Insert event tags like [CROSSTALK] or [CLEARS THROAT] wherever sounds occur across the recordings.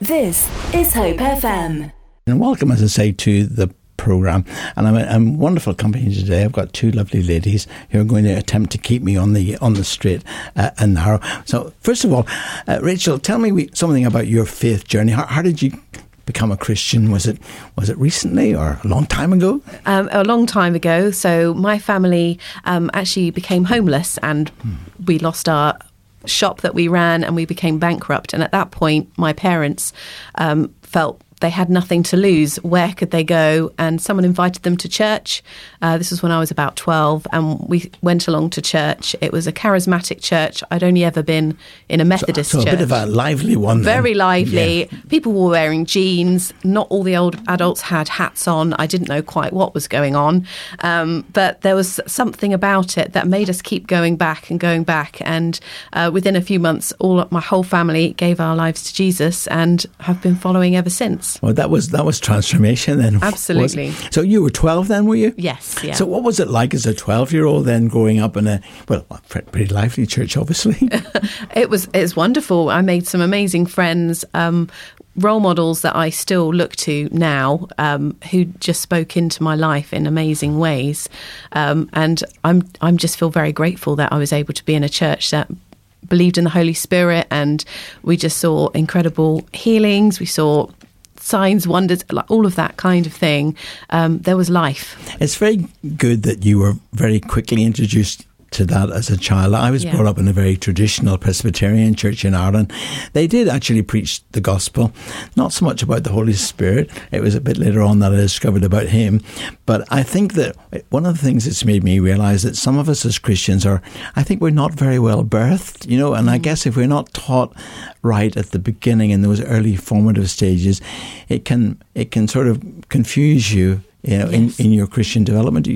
This is Hope FM. And welcome, as I say, to the program. And I'm, I'm wonderful company today. I've got two lovely ladies who are going to attempt to keep me on the on the straight uh, and narrow. So, first of all, uh, Rachel, tell me something about your faith journey. How, how, did you become a Christian? Was it was it recently or a long time ago? Um, a long time ago. So my family um, actually became homeless, and hmm. we lost our shop that we ran and we became bankrupt. And at that point, my parents um, felt they had nothing to lose. Where could they go? And someone invited them to church. Uh, this was when I was about 12, and we went along to church. It was a charismatic church. I'd only ever been in a Methodist so, so church. a bit of a lively one. Very lively. Yeah. People were wearing jeans. Not all the old adults had hats on. I didn't know quite what was going on. Um, but there was something about it that made us keep going back and going back. And uh, within a few months, all my whole family gave our lives to Jesus and have been following ever since. Well, that was that was transformation then. [LAUGHS] Absolutely. So you were twelve then, were you? Yes. Yeah. So what was it like as a twelve-year-old then growing up in a well, pretty lively church, obviously? [LAUGHS] it was it was wonderful. I made some amazing friends. Um, role models that I still look to now, um, who just spoke into my life in amazing ways, um, and I'm I'm just feel very grateful that I was able to be in a church that believed in the Holy Spirit, and we just saw incredible healings. We saw signs, wonders, like all of that kind of thing. Um, there was life. It's very good that you were very quickly introduced to that as a child. I was yeah. brought up in a very traditional Presbyterian church in Ireland. They did actually preach the gospel, not so much about the Holy Spirit. It was a bit later on that I discovered about Him. But I think that one of the things that's made me realize that some of us as Christians are, I think we're not very well birthed, you know, and mm. I guess if we're not taught right at the beginning in those early formative stages, it can it can sort of confuse you you know, yes. in, in your Christian development?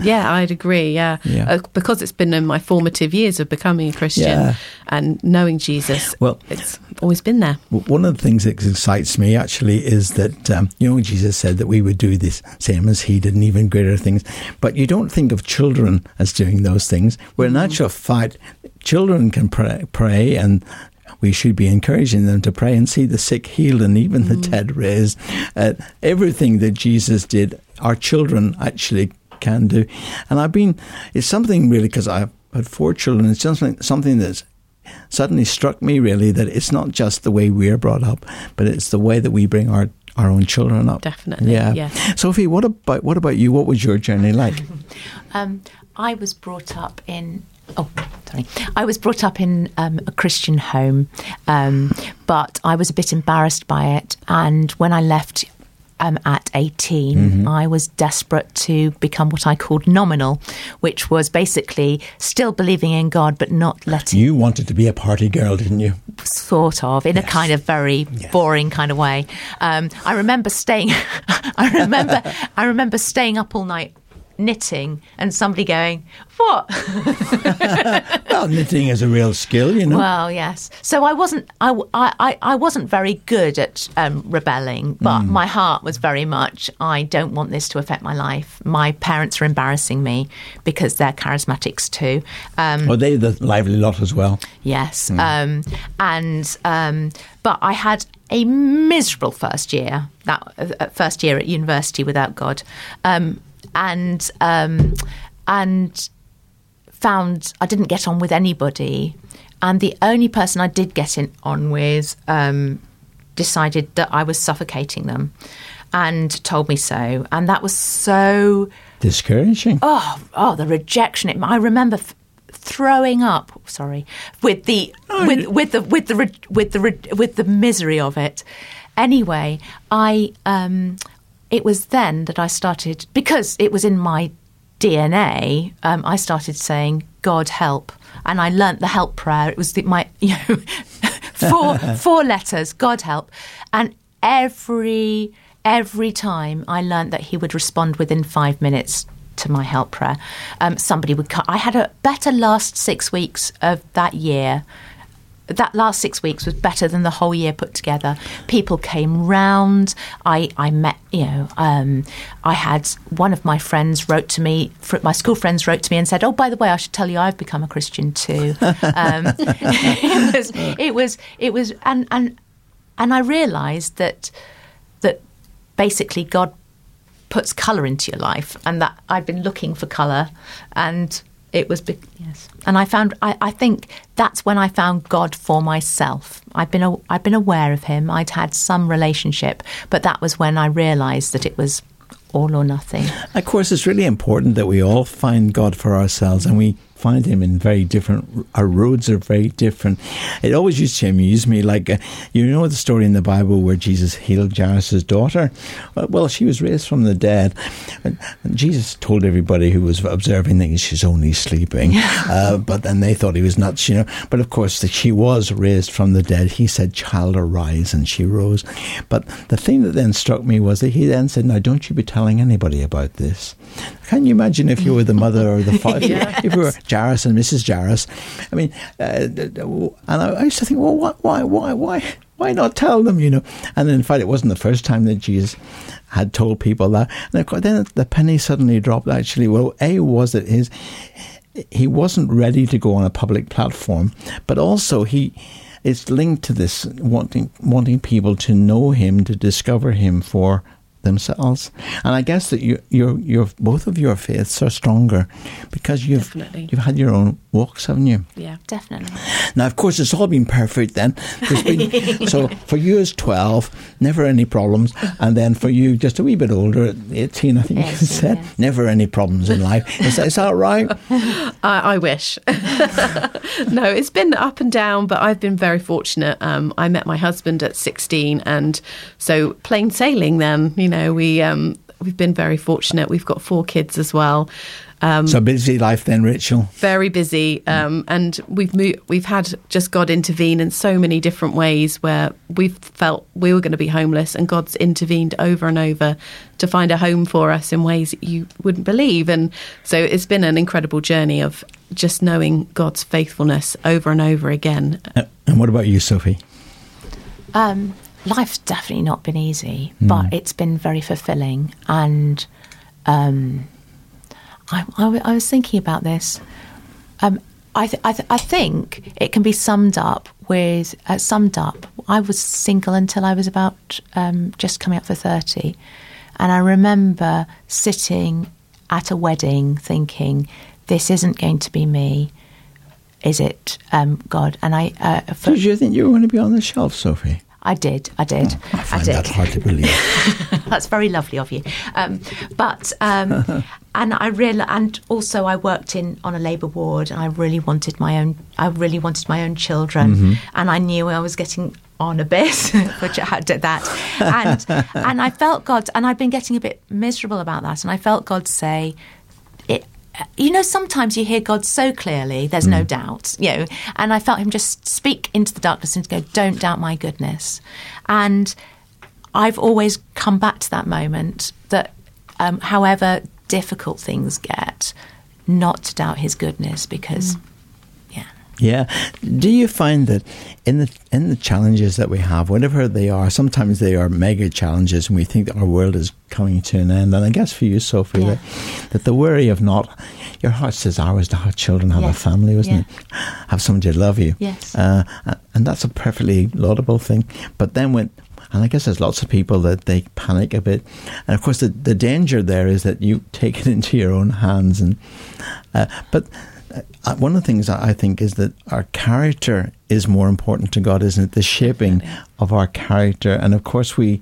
Yeah, I'd agree. Yeah, yeah. Uh, because it's been in my formative years of becoming a Christian yeah. and knowing Jesus. Well, it's always been there. One of the things that excites me actually is that um, you know Jesus said that we would do this same as He did, and even greater things. But you don't think of children as doing those things. Where in mm. actual fact, children can pray, pray and we should be encouraging them to pray and see the sick healed and even mm. the dead raised. Uh, everything that Jesus did, our children actually can do. And I've been, it's something really, because I've had four children, it's just something that's suddenly struck me really that it's not just the way we're brought up, but it's the way that we bring our our own children up. Definitely. Yeah. yeah. Sophie, what about what about you? What was your journey like? [LAUGHS] um, I was brought up in Oh, sorry. I was brought up in um, a Christian home, um, but I was a bit embarrassed by it. And when I left um, at 18, mm-hmm. I was desperate to become what I called nominal, which was basically still believing in God, but not letting. You wanted to be a party girl, didn't you? Sort of, in yes. a kind of very yes. boring kind of way. Um, I remember staying. [LAUGHS] I remember. I remember staying up all night knitting and somebody going, What? [LAUGHS] well, knitting is a real skill, you know. Well, yes. So I wasn't, I, I, I wasn't very good at um, rebelling, but mm. my heart was very much, I don't want this to affect my life. My parents are embarrassing me because they're charismatics too. Um, well, they're the lively lot as well. Yes. Mm. Um, and, um, but I had a miserable first year, that uh, first year at university without God. Um, and um, and found I didn't get on with anybody, and the only person I did get in on with um, decided that I was suffocating them, and told me so, and that was so discouraging. Oh, oh, the rejection! It, I remember. F- throwing up sorry with the oh, with with the with the with the with the misery of it anyway i um it was then that I started, because it was in my DNA, um, I started saying, God help. And I learnt the help prayer. It was the, my, [LAUGHS] you know, four, [LAUGHS] four letters, God help. And every, every time I learnt that he would respond within five minutes to my help prayer. Um, somebody would come. I had a better last six weeks of that year that last six weeks was better than the whole year put together. People came round. I, I met, you know, um, I had one of my friends wrote to me, my school friends wrote to me and said, "Oh, by the way, I should tell you, I've become a Christian too." [LAUGHS] Um, [LAUGHS] it was, it was, it was, and and and I realised that that basically God puts colour into your life, and that I've been looking for colour, and it was be- yes, and I found I, I think that's when I found God for myself. I've been a, I've been aware of Him. I'd had some relationship, but that was when I realised that it was all or nothing. Of course, it's really important that we all find God for ourselves and we find him in very different our roads are very different. It always used to amuse me like uh, you know the story in the bible where jesus healed jairus' daughter? Well she was raised from the dead and jesus told everybody who was observing that she's only sleeping [LAUGHS] uh, but then they thought he was nuts you know. But of course that she was raised from the dead. He said child arise and she rose. But the thing that then struck me was that he then said now don't you be telling anybody about this can you imagine if you were the mother or the father [LAUGHS] Yes. if you were Jairus and Mrs. Jairus. I mean, uh, and I used to think, well, why, why, why, why, why not tell them? You know, and in fact, it wasn't the first time that Jesus had told people that. And of course, then the penny suddenly dropped. Actually, well, a was it his he wasn't ready to go on a public platform, but also he. It's linked to this wanting wanting people to know him, to discover him for themselves. And I guess that you, your, your, both of your faiths are stronger because you've Definitely. you've had your own walks, haven't you? Yeah. Definitely. Now, of course, it's all been perfect. Then, been, [LAUGHS] so for you as twelve, never any problems, and then for you just a wee bit older, eighteen, I think you said, yeah. never any problems in life. Is that, is that right? [LAUGHS] I, I wish. [LAUGHS] no, it's been up and down, but I've been very fortunate. Um, I met my husband at 16, and so plain sailing. Then you know we um, we've been very fortunate. We've got four kids as well. Um, so busy life then, Rachel. very busy, um, and we've mo- we've had just God intervene in so many different ways where we've felt we were going to be homeless, and God's intervened over and over to find a home for us in ways that you wouldn't believe. And so it's been an incredible journey of just knowing God's faithfulness over and over again. Uh, And what about you, Sophie? Um, life's definitely not been easy, but it's been very fulfilling. And um, I, I I was thinking about this. Um, I, th- I, th- I think it can be summed up with uh, summed up. I was single until I was about um, just coming up for thirty, and I remember sitting at a wedding thinking, "This isn't going to be me." Is it um, God? And I, uh, for, Did you think you were going to be on the shelf, Sophie? I did, I did, I find did. that hard to believe. [LAUGHS] That's very lovely of you. Um, but um, [LAUGHS] and I really and also I worked in on a labour ward, and I really wanted my own. I really wanted my own children, and I knew I was getting on a bit, [LAUGHS] which I did that, and and I felt God, and I'd been getting a bit miserable about that, and I felt God say. It, you know, sometimes you hear God so clearly, there's no doubt, you know, and I felt Him just speak into the darkness and go, Don't doubt my goodness. And I've always come back to that moment that, um, however difficult things get, not to doubt His goodness because, yeah. Yeah. Do you find that in the in the challenges that we have, whatever they are, sometimes they are mega challenges, and we think that our world is coming to an end. And I guess for you, Sophie, Yeah. that, that the worry of not your heart's desire is to have children, have a family, wasn't Yeah. it? Have somebody to love you. Yes. Uh, and that's a perfectly laudable thing. But then when and I guess there's lots of people that they panic a bit, and of course the the danger there is that you take it [LAUGHS] into your own hands. And uh, but one of the things I I think is that our character is more important to God, isn't it? The shaping of our character, and of course we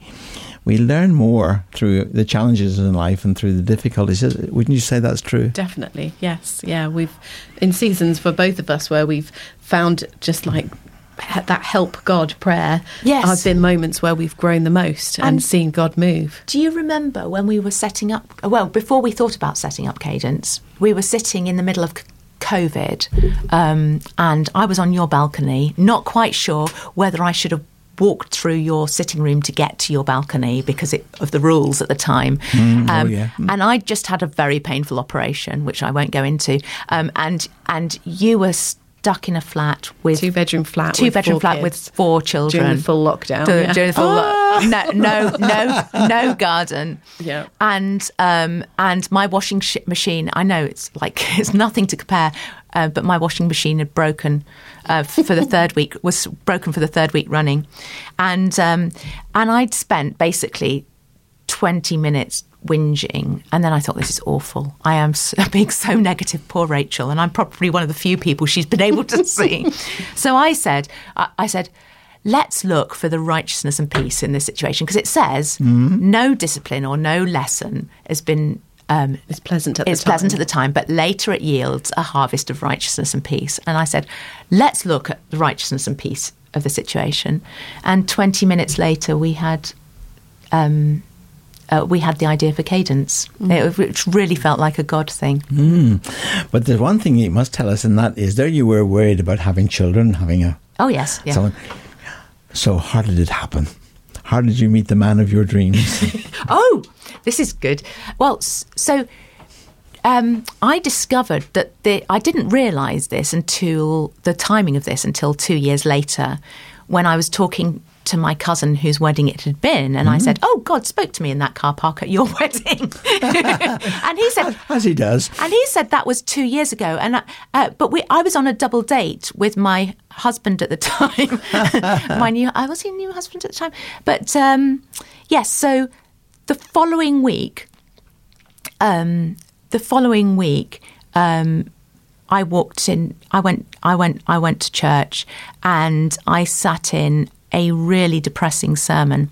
we learn more through the challenges in life and through the difficulties. Is- Wouldn't you say that's true? Definitely, yes, yeah. We've in seasons for both of us where we've found just like that help God prayer. Yes. I've been moments where we've grown the most and, And- seen God move. Do you remember when we were setting up? Well, before we thought about setting up Cadence, we were sitting in the middle of c- COVID, um, and I was on your balcony, not quite sure whether I should have walked through your sitting room to get to your balcony because it, of the rules at the time. Um, oh, yeah. Mm. And I just had a very painful operation, which I won't go into. Um, and and you were stuck in a flat with Two bedroom flat, two with bedroom four flat with four children during the full lockdown. the- yeah. during the full [LAUGHS] lo- no, no, no, no [LAUGHS] garden. Yeah. And um, and my washing sh- machine. I know it's like [LAUGHS] it's nothing to compare. uh, but my washing machine had broken uh, for the third week. Was broken for the third week running, and um, and I'd spent basically twenty minutes whinging, and then I thought this is awful. I am so, [LAUGHS] being so negative. Poor Rachel, and I'm probably one of the few people she's been able to see. so I said, I, I said let's look for the righteousness and peace in this situation because it says no discipline or no lesson has been um, It's pleasant at the it's time. pleasant at the time, but later it yields a harvest of righteousness and peace. And I said, let's look at the righteousness and peace of the situation. And 20 minutes later, we had. Um, uh, we had the idea for cadence, it, which really felt like a God thing. But there's one thing you must tell us, and that is there you were worried about having children, having a Oh yes, yeah. someone. So how did it happen? How did you meet the man of your dreams? [LAUGHS] Oh, this is good. Well, so um, I discovered that the, I didn't realise this until the timing of this until two years later, when I was talking to my cousin whose wedding it had been, and I said, "Oh, God spoke to me in that car park at your [LAUGHS] wedding," [LAUGHS] and he said, [LAUGHS] As he does. and he said that was two years ago. And I- uh, but we, I was on a double date with my husband at the time. my new, I was he new husband at the time. But um, yes, so the following week, um, the following week, um, I walked in. I went. I went. I went to church, and I sat in a really depressing sermon.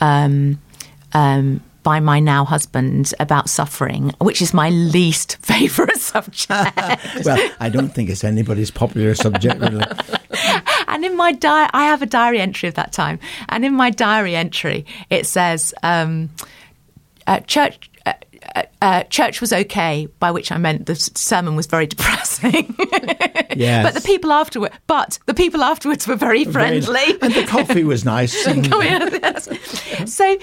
Um, um, by my now husband about suffering, which is my least [LAUGHS] favourite subject. [LAUGHS] Well, I don't think it's anybody's popular subject, really. [LAUGHS] and in my diary, I have a diary entry of that time. And in my diary entry, it says, um, uh, "Church." Uh, uh, uh, church was okay, by which I meant the sermon was very [LAUGHS] depressing. Yes. but the people afterward, but the people afterwards were very friendly. And the coffee was nice. [LAUGHS] and- yes. So,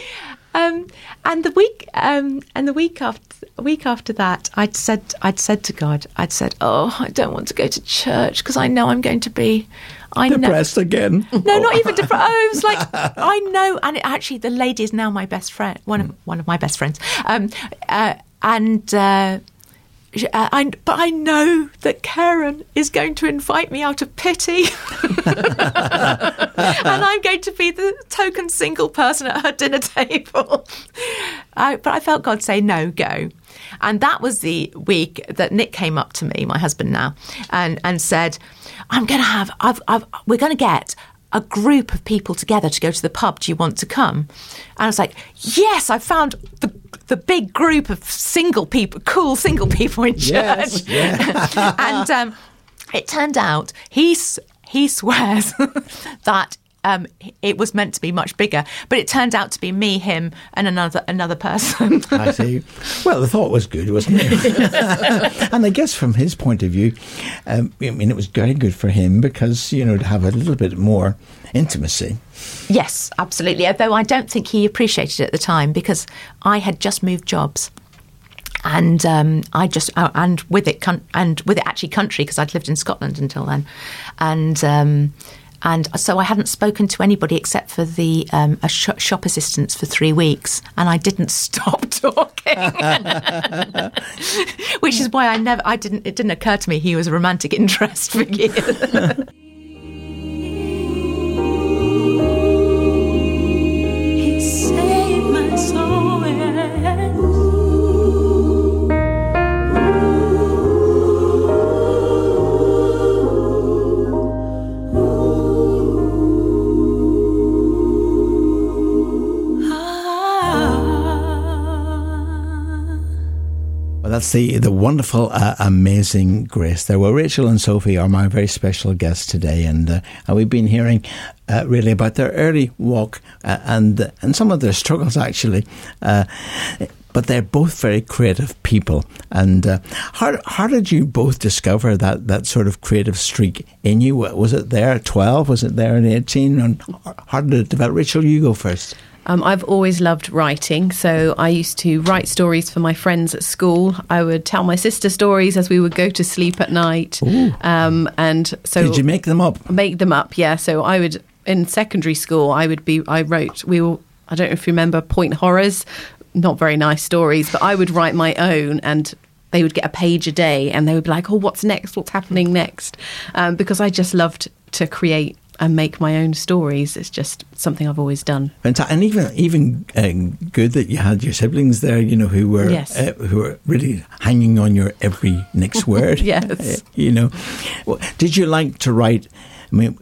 um, and the week, um, and the week after, week after that, I'd said, I'd said to God, I'd said, "Oh, I don't want to go to church because I know I'm going to be, I know." Depressed again. No, not even [LAUGHS] depressed. Oh, it was like I know, and it, actually, the lady is now my best friend, one of one of my best friends, um, uh, and. Uh, uh, I, but I know that Karen is going to invite me out of pity, [LAUGHS] and I'm going to be the token single person at her dinner table. [LAUGHS] I, but I felt God say, "No, go." And that was the week that Nick came up to me, my husband now, and and said, "I'm going to have, I've, I've, we're going to get." A group of people together to go to the pub. Do you want to come? And I was like, "Yes, I found the the big group of single people, cool single people in church." Yes, [LAUGHS] and um, it turned out he s- he swears [LAUGHS] that um, it was meant to be much bigger, but it turned out to be me, him, and another another person. [LAUGHS] I see. Well, the thought was good, wasn't it? [LAUGHS] and I guess from his point of view, um, I mean, it was very good for him because, you know, to have a little bit more intimacy. yes, absolutely. Although I don't think he appreciated it at the time because I had just moved jobs. And um, I just uh, and with it and with it actually country because I'd lived in Scotland until then, and um, and so I hadn't spoken to anybody except for the um, sh- shop assistants for three weeks, and I didn't [LAUGHS] stop talking, [LAUGHS] which is why I never I didn't it didn't occur to me he was a romantic interest for years. [LAUGHS] that's the, the wonderful, uh, amazing Grace there. Well, Rachel and Sophie are my very special guests today, and, uh, and we've been hearing uh, really about their early walk uh, and and some of their struggles, actually. Uh, but they're both very creative people. And uh, how, how did you both discover that, that sort of creative streak in you? Was it there at 12? Was it there at 18? And how did it develop? Rachel, you go first. Um, I've always loved writing, so I used to write stories for my friends at school. I would tell my sister stories as we would go to sleep at night, um, and so Did you make them up? make them up. Yeah, so I would in secondary school. I would be. I wrote. We were. I don't know if you remember Point Horrors. Not very nice stories, but I would write my own and they would get a page a day and they would be like, oh, what's next? What's happening next? Um, because I just loved to create and make my own stories. It's just something I've always done. Fanta- And even even um, good that you had your siblings there, you know, who were Yes. uh, who were really hanging on your every next [LAUGHS] word. Yes. Uh, you know, well, did you like to write? I mean,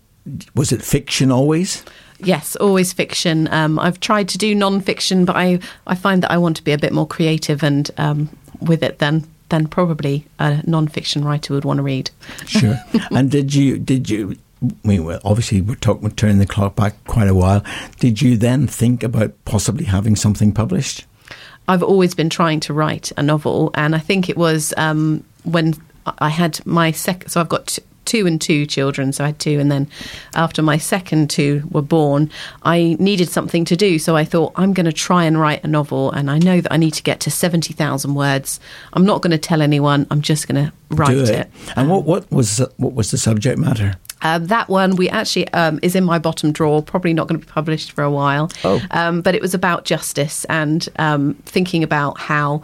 was it fiction always? Yes, always fiction. Um, I've tried to do non-fiction, but I, I find that I want to be a bit more creative and um, with it than than probably a non-fiction writer would want to read. Sure. [LAUGHS] and did you did you? Well, obviously, we're talking turning the clock back quite a while. Did you then think about possibly having something published? I've always been trying to write a novel, and I think it was um, when I had my second. So I've got two and two children, so I had two, and then after my second two were born, I needed something to do. So I thought I'm going to try and write a novel, and I know that I need to get to seventy thousand words. I'm not going to tell anyone. I'm just going to write Do it. And what what was what was the subject matter? Um, that one we actually um, is in my bottom drawer. Probably not going to be published for a while. Oh. Um, but it was about justice and um, thinking about how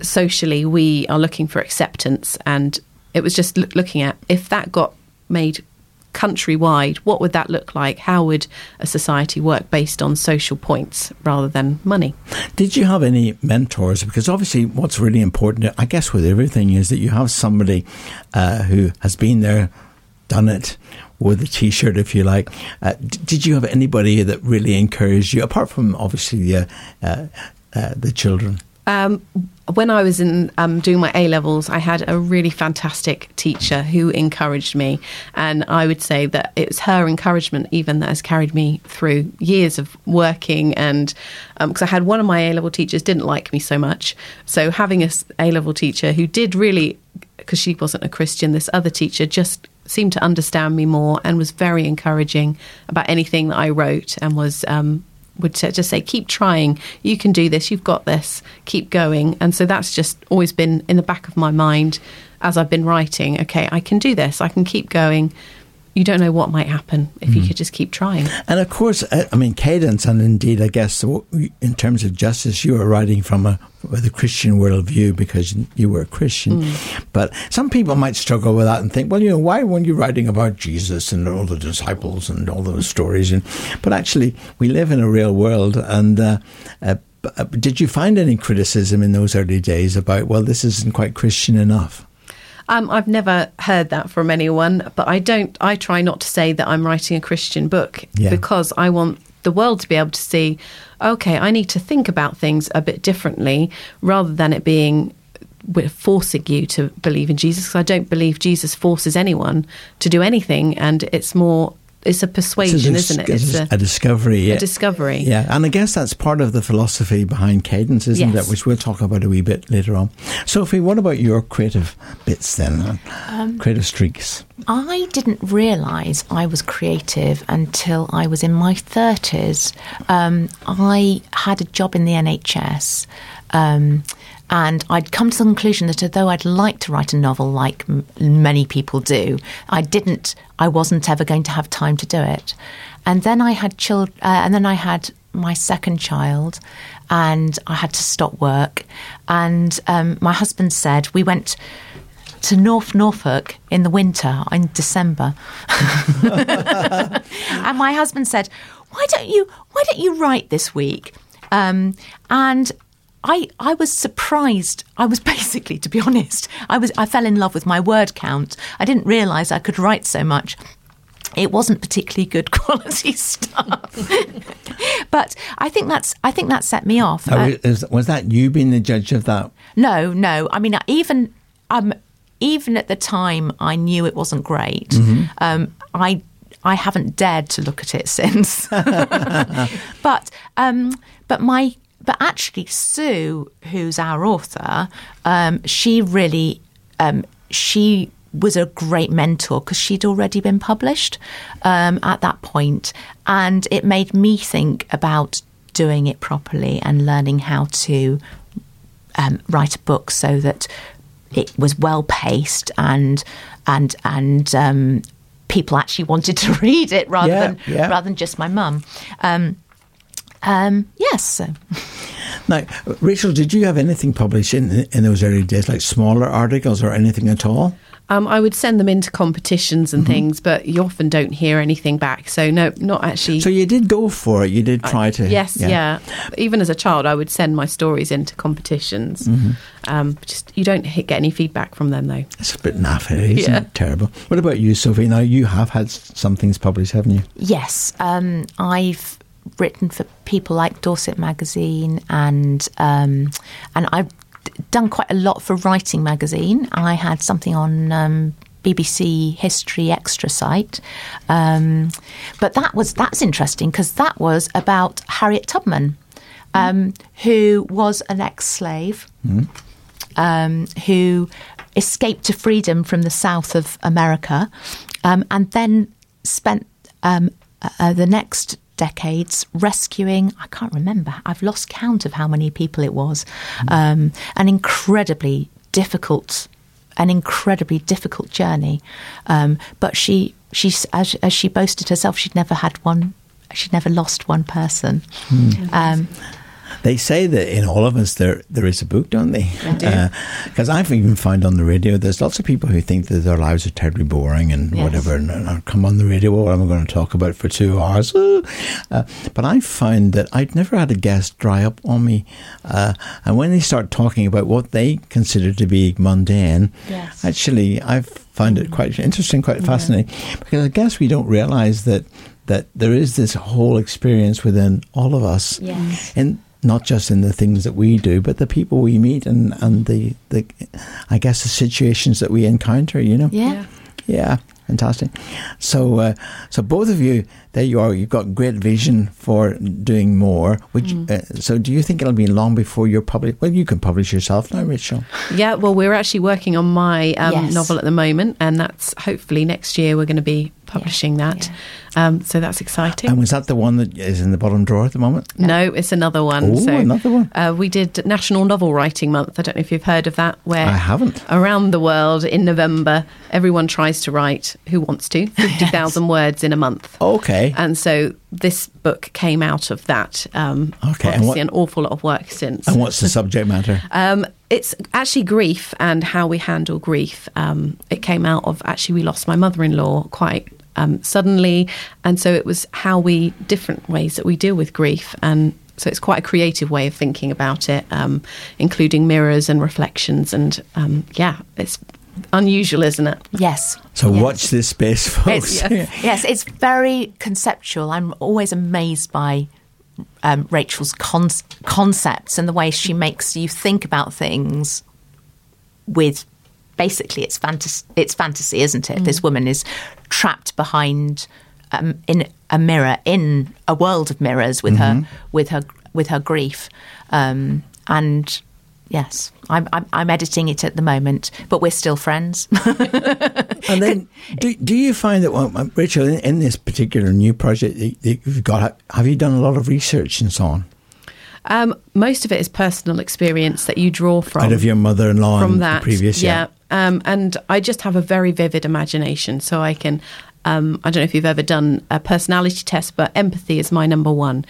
socially we are looking for acceptance, and it was just loo- looking at if that got made countrywide, what would that look like? How would a society work based on social points rather than money? Did you have any mentors? Because obviously, what's really important, I guess, with everything is that you have somebody uh, who has been there, done it, With the T-shirt, if you like. Uh, d- did you have anybody that really encouraged you, apart from obviously the uh, uh, the children? Um, when I was in um, doing my A levels, I had a really fantastic teacher who encouraged me, and I would say that it was her encouragement even that has carried me through years of working. And because I had one of my A level teachers didn't like me so much, so having a A level teacher who did really, because she wasn't a Christian, this other teacher just seemed to understand me more and was very encouraging about anything that I wrote and was um, would just say, keep trying. You can do this. You've got this. Keep going. And so that's just always been in the back of my mind as I've been writing. Okay, I can do this. I can keep going. You don't know what might happen if you could just keep trying. And of course, uh, I mean, cadence, and indeed, I guess, in terms of justice, you were writing from a, with a Christian worldview because you were a Christian. But some people might struggle with that and think, well, you know, why weren't you writing about Jesus and all the disciples and all those stories? And but actually, we live in a real world, and uh, uh, uh, did you find any criticism in those early days about, well, this isn't quite Christian enough? Um, I've never heard that from anyone, but I don't. I try not to say that I'm writing a Christian book Yeah. because I want the world to be able to see. Okay, I need to think about things a bit differently rather than it being we're forcing you to believe in Jesus. Because I don't believe Jesus forces anyone to do anything, and it's more. It's a persuasion, It's a isn't it? dis- It's a, discovery. Yeah. discovery. Yeah, and I guess that's part of the philosophy behind cadence, isn't Yes. it? Which we'll talk about a wee bit later on. Sophie, what about your creative bits then? Um, creative streaks. I didn't realise I was creative until I was in my 30s. Um, I had a job in the NHS. Um, and I'd come to the conclusion that although I'd like to write a novel like m- many people do, I didn't. I wasn't ever going to have time to do it. And then I had chil- uh, and then I had my second child, and I had to stop work. And um, my husband said we went to North Norfolk in the winter in December. [LAUGHS] and my husband said, "Why don't you why don't you write this week?" Um, and I I was surprised. I was [LAUGHS] basically, to be honest, I was I fell in love with my word count. I didn't realise I could write so much. It wasn't particularly good [LAUGHS] quality stuff, [LAUGHS] but I think that's I think that set me off. Uh, was, was that you being the judge of that? no, no. I mean, even um, even at the time, I knew it wasn't great. Um, I I haven't dared to look at it since. but um, but my but actually, Sue, who's our author, um, she really um, she was a great mentor because she'd already been published um, at that point, and it made me think about doing it properly and learning how to um, write a book so that it was well paced and and and um, people actually wanted to [LAUGHS] read it rather Yeah, than yeah. rather than just my mum. Um, um, yes, so. Now, Rachel, did you have anything published in in those early days, like smaller articles or anything at all? Um, I would send them into competitions and things, but you often don't hear anything back. So no, not actually. So you did go for it. You did try to. Yes, yeah. Even as a child, I would send my stories into competitions. Um, just you don't hit, get any feedback from them though. It's a bit naff, eh? isn't Yeah. it? Terrible. What about you, Sophie? Now you have had some things published, haven't you? Yes, um, I've written for people like Dorset Magazine, and um, and I've done quite a lot for Writing Magazine. I had something on. Um, BBC History Extra site, um, but that was that's interesting because that was about Harriet Tubman, um, who was an ex-slave um, who escaped to freedom from the south of America um, and then spent um, uh, the next decades rescuing, I can't remember, I've lost count of how many people it was, um, an incredibly difficult. An incredibly difficult journey, um, but she, she's as, as she boasted herself, she'd never had one, she'd never lost one person. Um, They say that in all of us there there is a book, don't they? Because I've even found on the radio there's lots of people who think that their lives are terribly boring and Yes. whatever, and, and I'll come on the radio. What am I going to talk about for two hours? Uh, [LAUGHS] uh, but I found that I'd never had a guest dry up on me, uh, and when they start talking about what they consider to be mundane, Yes. actually I've found it quite interesting, quite fascinating, because I guess we don't realise that that there is this whole experience within all of us Yes. and not just in the things that we do, but the people we meet and, and the, the I guess the situations that we encounter, you know? yeah. Yeah, fantastic. So uh, so both of you, there you are, you've got great vision for doing more. Would you, uh, so do you think it'll be long before you're public? Well, you can publish yourself now, Rachel. Yeah, well, we're actually working on my um, Yes. novel at the moment, and that's hopefully next year we're going to be publishing that. Um, so that's exciting. And was that the one that is in the bottom drawer at the moment? no, it's another one. Oh, so, another one. Uh, we did National Novel Writing Month. I don't know if you've heard of that, where I haven't. around the world in November, everyone tries to write, who wants to, [LAUGHS] 50,000 words in a month. Okay. And so this book came out of that. Um, Okay, and Obviously, what- an awful lot of work since. And what's the subject matter? [LAUGHS] Um, it's actually grief and how we handle grief. Um, it came out of actually, we lost my mother in law quite um, suddenly. And so it was how we, different ways that we deal with grief. And so it's quite a creative way of thinking about it, um, including mirrors and reflections. And um, yeah, it's unusual, isn't it? Yes. So Yes. watch this space, folks. It's, [LAUGHS] yes, it's very conceptual. I'm always amazed by um, Rachel's con- concepts and the way she makes you think about things with basically it's fantasy, it's fantasy isn't it? This woman is trapped behind um, in a mirror in a world of mirrors with her with her with her grief um, and yes I'm, I'm I'm editing it at the moment but we're still friends [LAUGHS] And then, do, do you find that, well, um, Rachel, in, in this particular new project that that you've got, have you done a lot of research and so on Um, most of it is personal experience that you draw from. out of your mother-in-law from and that. the previous year. yeah. Um, and I just have a very vivid imagination, so I can. Um, I don't know if you've ever done a personality test, but empathy is my number one.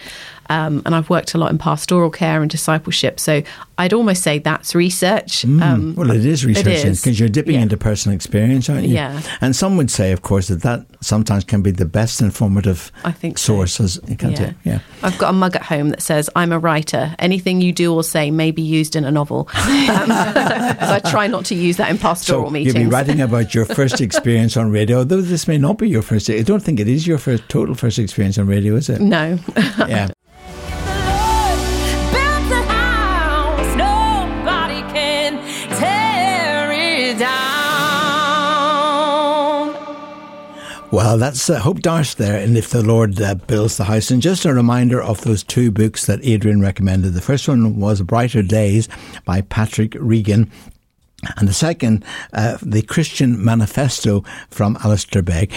Um, and I've worked a lot in pastoral care and discipleship, so I'd almost say that's research. Um, Well, it is research because you're dipping Yeah. into personal experience, aren't you? Yeah. And some would say, of course, that that sometimes can be the best informative I think so. sources. Can't Yeah. it? Yeah. I've got a mug at home that says, I'm a writer. Anything you do or say may be used in a novel. [LAUGHS] Um, so I try not to use that in pastoral So meetings. you'll be writing [LAUGHS] about your first experience on radio, although this may not be your first. I don't think it is your first total first experience on radio, is it? No. Yeah. [LAUGHS] Well, that's uh, Hope Darst there, and if the Lord uh, builds the house. And just a reminder of those two books that Adrian recommended. The first one was Brighter Days by Patrick Regan. And the second, uh, The Christian Manifesto from Alistair Begg.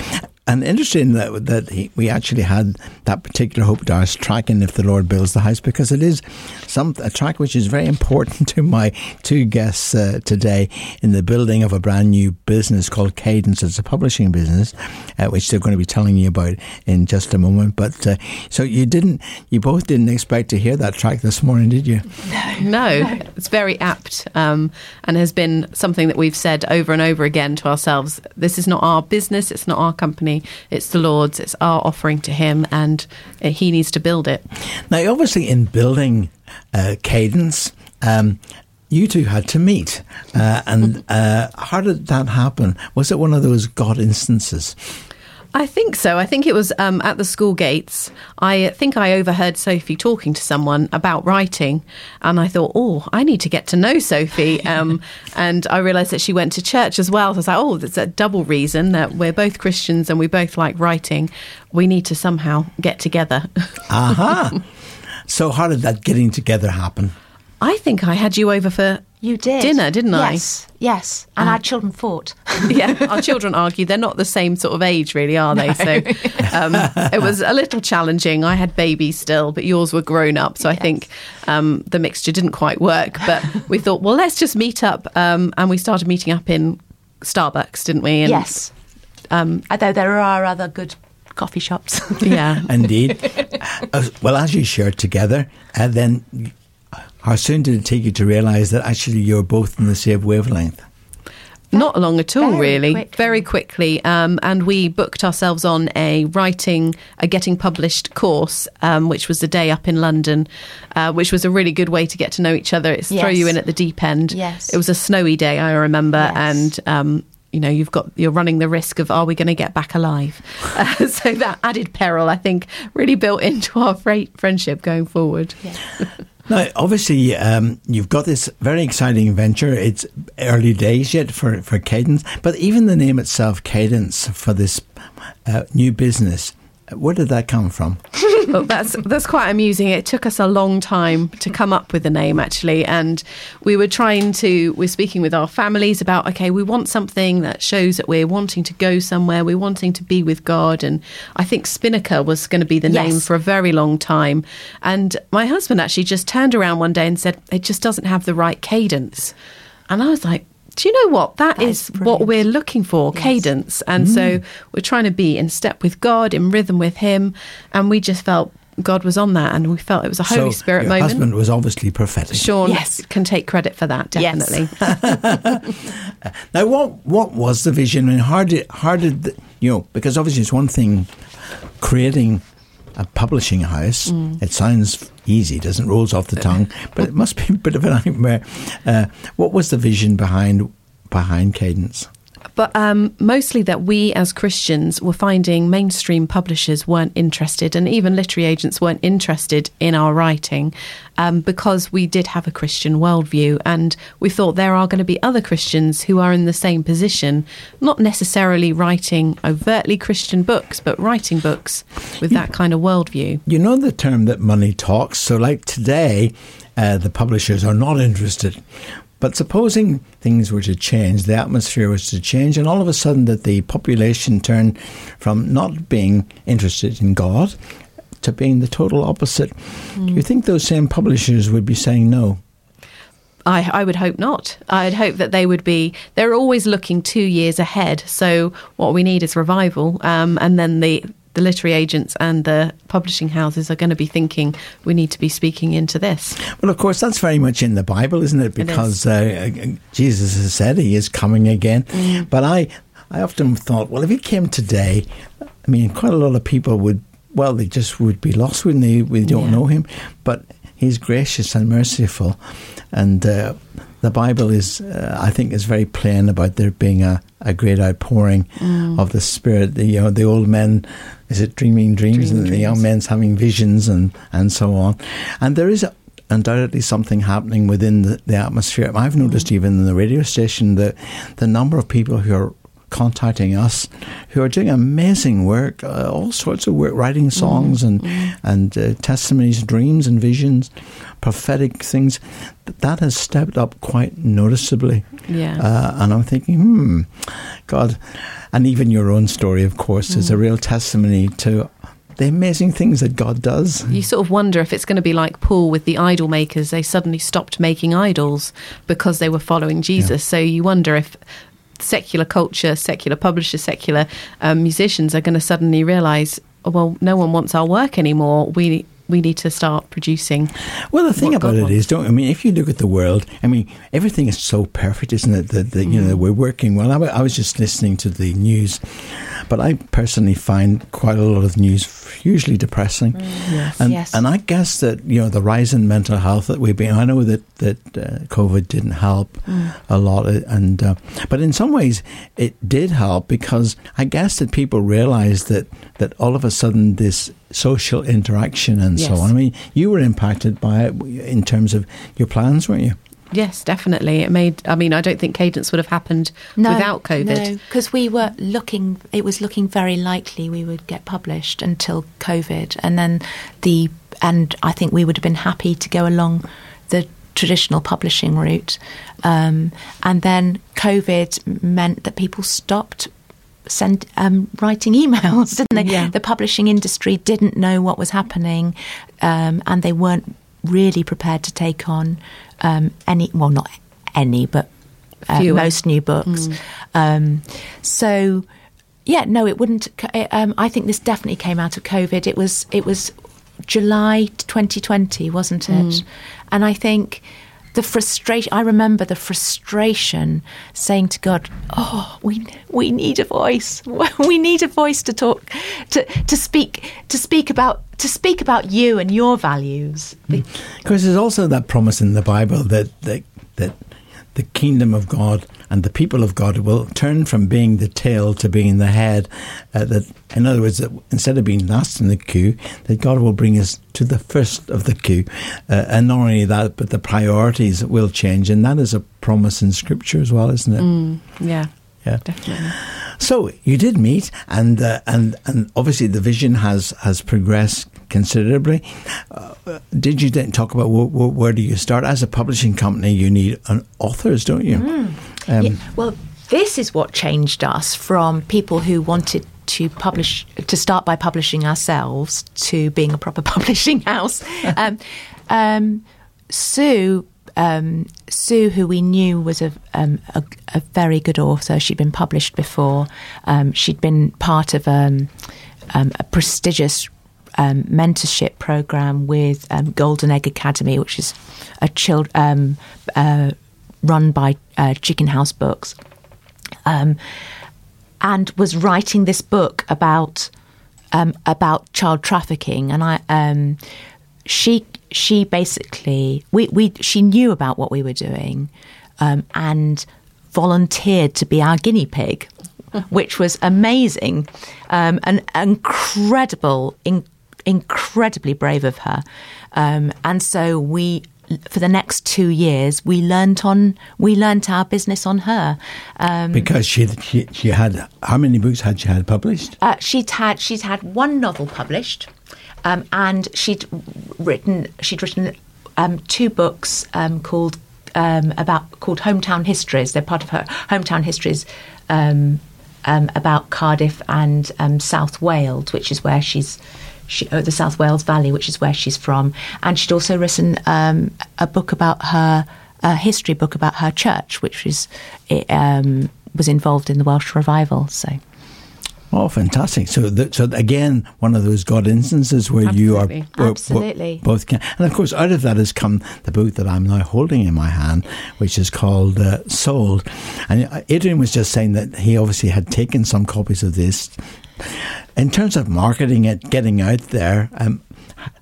And interesting that that he, we actually had that particular Hope Darst track in "If the Lord Builds the House" because it is some a track which is very important [LAUGHS] to my two guests uh, today in the building of a brand new business called Cadence. It's a publishing business, uh, which they're going to be telling you about in just a moment. But uh, so you didn't, you both didn't expect to hear that track this morning, did you? [LAUGHS] No, it's very apt um, and has been something that we've said over and over again to ourselves. This is not our business, it's not our company, it's the Lord's, it's our offering to Him, and uh, He needs to build it. Now, obviously, in building uh, Cadence, um, you two had to meet. Uh, and uh, how did that happen? Was it one of those God instances? I think so. I think it was um, at the school gates. I think I overheard Sophie talking to someone about writing, and I thought, oh, I need to get to know Sophie. [LAUGHS] Um, and I realised that she went to church as well. So I was like, oh, that's a double reason that we're both Christians and we both like writing. We need to somehow get together. Aha. [LAUGHS] so, how did that getting together happen? I think I had you over for You did dinner, didn't I? Yes, yes. And our children fought. [LAUGHS] yeah, our children argue they're not the same sort of age, really, are they? So um, it was a little challenging. I had babies still, but yours were grown up. So I think um, the mixture didn't quite work. But we thought, well, let's just meet up. Um, and we started meeting up in Starbucks, didn't we? And, yes. Um, Although there are other good coffee shops. Yeah. Indeed. [LAUGHS] Uh, well, as you shared together, and then how soon did it take you to realise that actually you're both in the same wavelength? Not long at all, Very really. quickly. Very quickly. Um, and we booked ourselves on a writing, a getting published course, um, which was a day up in London, uh, which was a really good way to get to know each other. It's throw you in at the deep end. Yes. It was a snowy day, I remember. Yes. And, um, you know, you've got you're running the risk of are we going to get back alive? [LAUGHS] Uh, so that added peril, I think, really built [LAUGHS] into our fri- friendship going forward. [LAUGHS] Now, obviously, um, you've got this very exciting venture. It's early days yet for, for Cadence, but even the name itself, Cadence, for this uh, new business, where did that come from? [LAUGHS] Well, that's that's quite amusing. It took us a long time to come up with the name, actually, and we were trying to. We're speaking with our families about okay, we want something that shows that we're wanting to go somewhere, we're wanting to be with God, and I think Spinnaker was going to be the name for a very long time. And my husband actually just turned around one day and said it just doesn't have the right cadence, and I was like. Do you know what? That is, is what we're looking for Yes. cadence. And so mm. we're trying to be in step with God, in rhythm with Him. And we just felt God was on that. And we felt it was a Holy so Spirit your moment. husband was obviously prophetic. Sean Yes. can take credit for that, Yes. definitely. [LAUGHS] [LAUGHS] Now, what what was the vision, and how did how did the, you know? Because obviously, it's one thing creating a publishing house. It sounds easy, doesn't rolls off the tongue, [LAUGHS] but it must be a bit of a nightmare. Uh, what was the vision behind behind Cadence? But um, mostly that we as Christians were finding mainstream publishers weren't interested, and even literary agents weren't interested in our writing um, because we did have a Christian worldview. And we thought there are going to be other Christians who are in the same position, not necessarily writing overtly Christian books, but writing books with that kind of worldview. You know the term that money talks. So, like today, uh, the publishers are not interested. But supposing things were to change, the atmosphere was to change, and all of a sudden that the population turned from not being interested in God to being the total opposite, do you think those same publishers would be saying no? I, I would hope not. I'd hope that they would be. They're always looking two years ahead. So what we need is revival, um, and then the the literary agents and the publishing houses are going to be thinking we need to be speaking into this. Well, of course, that's very much in the Bible, isn't it? It is. Because uh, Jesus has said he is coming again. Mm. But I, I often thought, well, if he came today, I mean, quite a lot of people would, well, they just would be lost, wouldn't they? We don't Yeah. know him. But he's gracious and merciful. And uh, the Bible is, uh, I think, is very plain about there being a, a great outpouring Mm. of the Spirit. The, you know, the old men, is it dreaming dreams, and the young men's having visions, and and so on. And there is undoubtedly something happening within the, the atmosphere. I've noticed even in the radio station that the number of people who are contacting us who are doing amazing work, uh, all sorts of work, writing songs and and uh, testimonies, dreams and visions, prophetic things. That has stepped up quite noticeably. Yeah. Uh, and I'm thinking, hmm, God, and even your own story, of course, is a real testimony to the amazing things that God does. You sort of wonder if it's going to be like Paul with the idol makers. They suddenly stopped making idols because they were following Jesus. So you wonder if secular culture, secular publishers, secular um, musicians are going to suddenly realize, oh, well, no one wants our work anymore. We we need to start producing. Well, the thing about God it don't I mean, if you look at the world, I mean, everything is so perfect, isn't it? That, that you know we're working well. I, I was just listening to the news, but I personally find quite a lot of news hugely depressing. Yes. And, Yes. and I guess that you know the rise in mental health that we've been. I know that that uh, COVID didn't help a lot, uh, and uh, but in some ways it did help because I guess that people realised that that all of a sudden this social interaction and so on. I mean, you were impacted by it in terms of your plans, weren't you? Yes, definitely. It made. I mean, I don't think Cadence would have happened without COVID. because we were looking. It was looking very likely we would get published until COVID, and then the and I think we would have been happy to go along the traditional publishing route, um, and then COVID meant that people stopped. Send um, writing emails, [LAUGHS] didn't they? Yeah. The publishing industry didn't know what was happening, um, and they weren't really prepared to take on um, any. Well, not any, but uh, most new books. Um, so, yeah, no, it wouldn't. c- Um, I think this definitely came out of COVID. It was it was July 2020, wasn't it? And I think the frustration. I remember the frustration saying to God, "Oh, we we need a voice. [LAUGHS] We need a voice to talk to to speak to speak about." To speak about you and your values, hmm. Because there's also that promise in the Bible that that that the kingdom of God and the people of God will turn from being the tail to being the head. Uh, that, in other words, that instead of being last in the queue, that God will bring us to the first of the queue. Uh, and not only that, but the priorities will change, and that is a promise in Scripture as well, isn't it? Mm, yeah, Yeah. definitely. So you did meet, and uh, and and obviously the vision has has progressed considerably. Uh, did you then talk about wh- wh- where do you start as a publishing company? You need an authors, don't you? Um, Yeah, well, this is what changed us from people who wanted to publish to start by publishing ourselves to being a proper [LAUGHS] publishing house. [LAUGHS] um, um, Sue. Um, Sue, who we knew was a, um, a, a very good author, she'd been published before. Um, she'd been part of um, um, a prestigious um, mentorship program with um, Golden Egg Academy, which is a child um, uh, run by uh, Chicken House Books, um, and was writing this book about um, about child trafficking. And I, um, she she basically we, we she knew about what we were doing, um, and volunteered to be our guinea pig. Which was amazing, um, and incredible, in, incredibly brave of her. Um, and so we, for the next two years, we learnt on we learnt our business on her. Um, because she, she she had how many books had she had published? uh, she'd had she'd had one novel published, um, and she'd written she'd written um, two books um, called um, about called hometown histories. They're part of her hometown histories. Um, um, about Cardiff and um, South Wales, which is where she's, she, uh, the South Wales Valley, which is where she's from, and she'd also written um, a book about her, a history book about her church, which was it, um, was involved in the Welsh revival. So. Oh, fantastic! So, th- so again, one of those God instances where you are Absolutely. where- both can, and of course, out of that has come the book that I'm now holding in my hand, which is called uh, "Sold." And uh, Adrian was just saying that he obviously had taken some copies of this. In terms of marketing it, getting out there, um,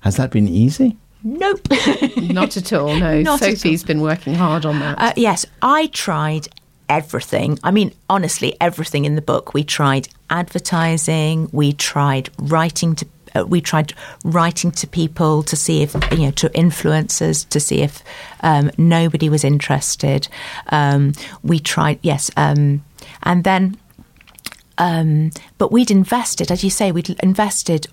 has that been easy? Nope. [LAUGHS] Not at all. No, Not at Sophie's been working hard on that. Uh, yes, I tried everything. I mean, honestly, everything in the book. We tried advertising. We tried writing to. Uh, we tried writing to people to see if you know to influencers to see if um, nobody was interested. Um, we tried yes, um, and then um, but we'd invested, as you say, we'd invested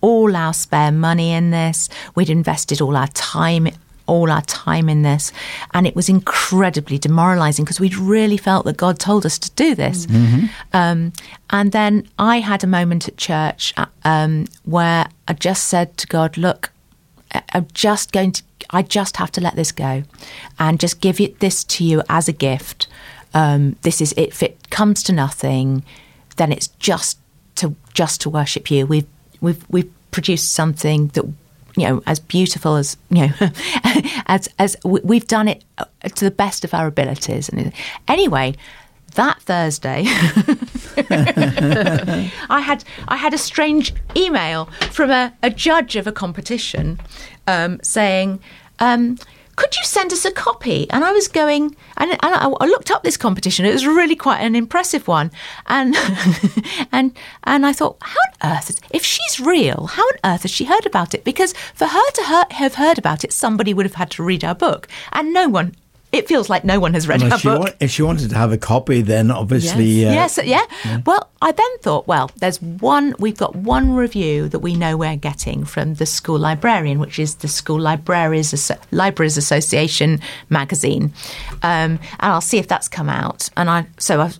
all our spare money in this. We'd invested all our time all our time in this. And it was incredibly demoralizing because we'd really felt that God told us to do this. Um, and then I had a moment at church uh, um, where I just said to God, Look, I- I'm just going to, I just have to let this go and just give it this to you as a gift. Um, this is, if it comes to nothing, then it's just to, just to worship you. We've, we've, we've produced something that, you know, as beautiful as, you know, [LAUGHS] as, as we- we've done it uh, to the best of our abilities. And anyway, that Thursday, [LAUGHS] I had I had a strange email from a, a judge of a competition um, saying, um, "Could you send us a copy?" And I was going, and, and I, I looked up this competition. It was really quite an impressive one, and [LAUGHS] and and I thought, how on earth? Is, if she's real, how on earth has she heard about it? Because for her to her, have heard about it, somebody would have had to read our book, and no one. It feels like no one has read Well, our if, she book. wa- if she wanted to have a copy, then obviously. Uh, Yes, yeah. Well, I then thought, well, there's one, we've got one review that we know we're getting from the school librarian, which is the School Libraries, Asso- Libraries Association magazine. Um, and I'll see if that's come out. And I, so I've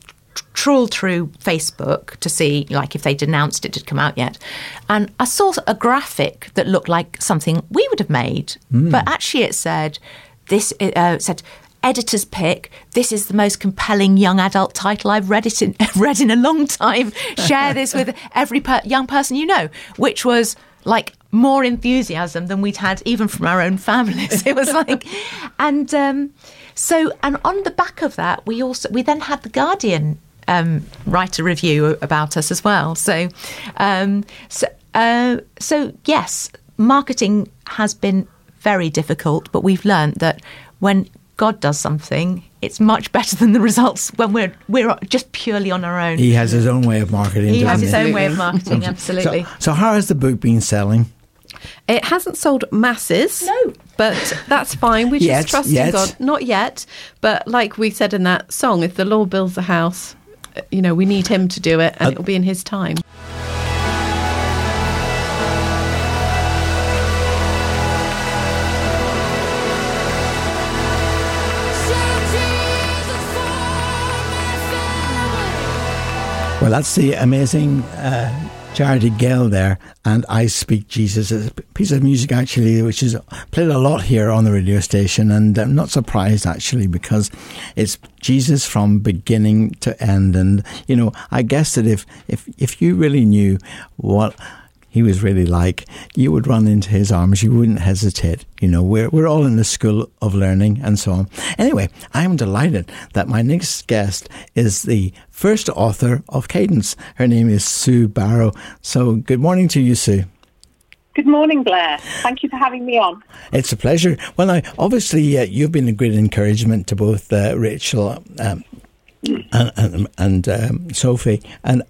trawled through Facebook to see, like, if they'd announced it had come out yet. And I saw a graphic that looked like something we would have made, but actually it said, this, uh, said, editor's pick. This is the most compelling young adult title I've read it in [LAUGHS] read in a long time. Share this with every per- young person you know, which was like more enthusiasm than we'd had even from our own families. [LAUGHS] It was like, and um, so and on the back of that, we also we then had the Guardian um, write a review about us as well. So, um, so uh, so yes, marketing has been very difficult, but we've learned that when God does something, it's much better than the results when we're we're just purely on our own. He has his own way of marketing. He has doesn't his own way of marketing, [LAUGHS] absolutely. So, how has the book been selling? It hasn't sold masses. No. But that's fine. We Yet, just trust in God. Not yet. But like we said in that song, if the Lord builds a house, uh, you know, we need him to do it and Uh, it'll be in his time. Well, that's the amazing uh, Charity Gayle there, and I Speak Jesus. It's a piece of music actually, which is played a lot here on the radio station, and I'm not surprised actually because it's Jesus from beginning to end. And you know, I guess that if if if you really knew what he was really like, you would run into his arms. You wouldn't hesitate. You know, we're, we're all in the school of learning and so on. Anyway, I'm delighted that my next guest is the first author of Cadence. Her name is Sue Barrow. So good morning to you, Sue. Good morning, Blair. Thank you for having me on. It's a pleasure. Well, now, obviously, uh, you've been a great encouragement to both uh, Rachel um, and, and, and um, Sophie. And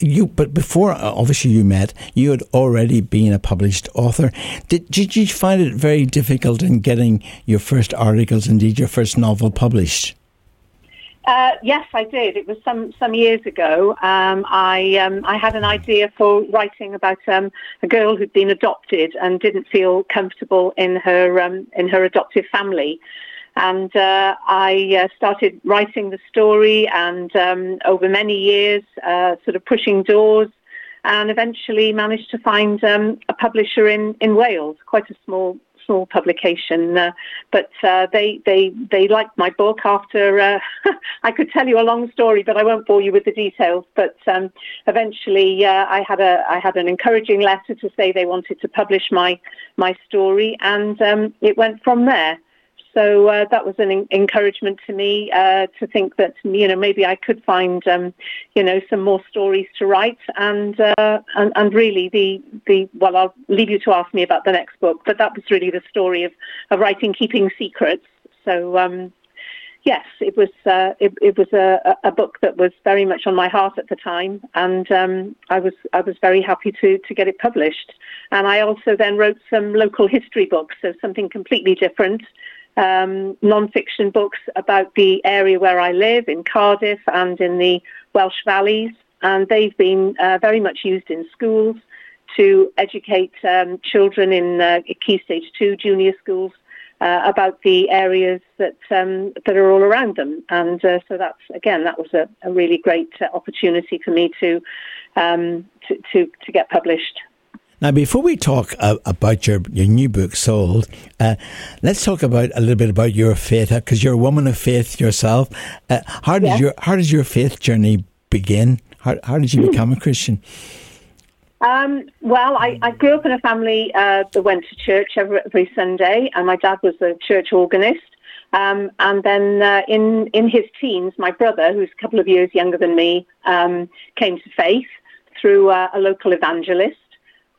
you, but before uh, obviously you met, you had already been a published author. Did, did you find it very difficult in getting your first articles, indeed your first novel, published? Uh, yes, I did. It was some some years ago. Um, I um, I had an idea for writing about um, a girl who'd been adopted and didn't feel comfortable in her um, in her adoptive family. And uh, I uh, started writing the story, and um, over many years, uh, sort of pushing doors, and eventually managed to find um, a publisher in, in Wales, quite a small small publication. Uh, but uh, they they they liked my book. After uh, [LAUGHS] I could tell you a long story, but I won't bore you with the details. But um, eventually, uh, I had a I had an encouraging letter to say they wanted to publish my my story, and um, it went from there so uh, that was an en- encouragement to me uh, to think that you know maybe I could find um, you know some more stories to write and, uh, and and really the the well I'll leave you to ask me about the next book but that was really the story of of writing keeping secrets. So um, yes it was uh, it, it was a, a book that was very much on my heart at the time and um, I was I was very happy to to get it published. And I also then wrote some local history books so something completely different um, non-fiction books about the area where I live in Cardiff and in the Welsh Valleys, and they've been uh, very much used in schools to educate um, children in uh, Key Stage 2 junior schools uh, about the areas that um, that are all around them. And uh, so that's, again, that was a, a really great uh, opportunity for me to, um, to, to, to, get published. Now, before we talk uh, about your, your new book, Sold, uh, let's talk about a little bit about your faith, because you're a woman of faith yourself. how, did your, how did your faith journey begin? How, how did you become a [LAUGHS] Christian? Um, well, I, I, grew up in a family uh, that went to church every, every, Sunday, and my dad was a church organist. Um, and then uh, in in his teens, my brother, who's a couple of years younger than me, um, came to faith through uh, a local evangelist.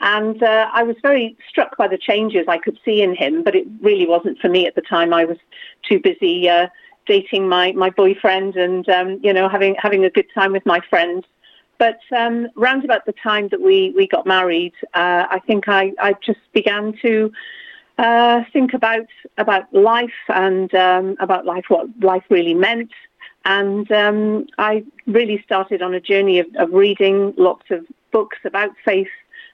And uh, I was very struck by the changes I could see in him, but it really wasn't for me at the time. I was too busy uh, dating my, my boyfriend and um, you know having having a good time with my friends. But um, round about the time that we, we got married, uh, I think I, I just began to uh, think about about life and um, about life, what life really meant. And um, I really started on a journey of, of, reading lots of books about faith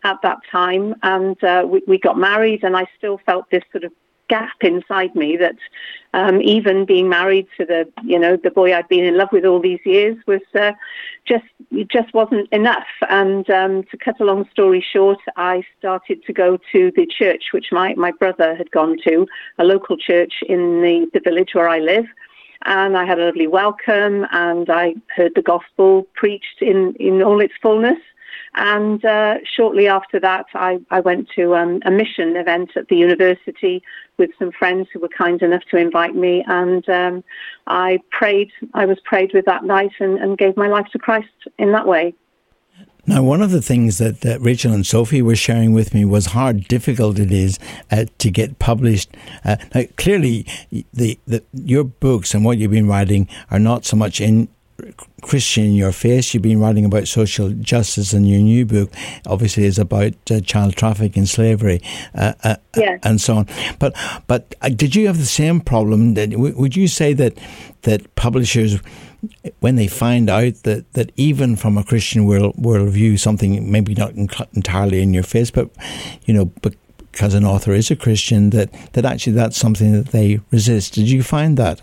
at that time. And uh, we, we got married, and I still felt this sort of gap inside me that um, even being married to the you know the boy I'd been in love with all these years was uh, just just wasn't enough. And um, to cut a long story short, I started to go to the church which my my brother had gone to, a local church in the, the village where I live. And I had a lovely welcome, and I heard the gospel preached in, in all its fullness. And uh, shortly after that, I, I went to um, a mission event at the university with some friends who were kind enough to invite me. And um, I prayed, I was prayed with that night and, and gave my life to Christ in that way. Now, one of the things that, that, Rachel and Sophie were sharing with me was how difficult it is uh, to get published. Uh, now, clearly, the, the, your books and what you've been writing are not so much in Christian in your face. You've been writing about social justice, and your new book obviously is about uh, child trafficking, slavery, uh, uh, yes. and so on. But but uh, did you have the same problem? That would you say that that publishers, when they find out that, that even from a Christian world worldview, something maybe not entirely in your face, but you know, because an author is a Christian, that that actually that's something that they resist. Did you find that?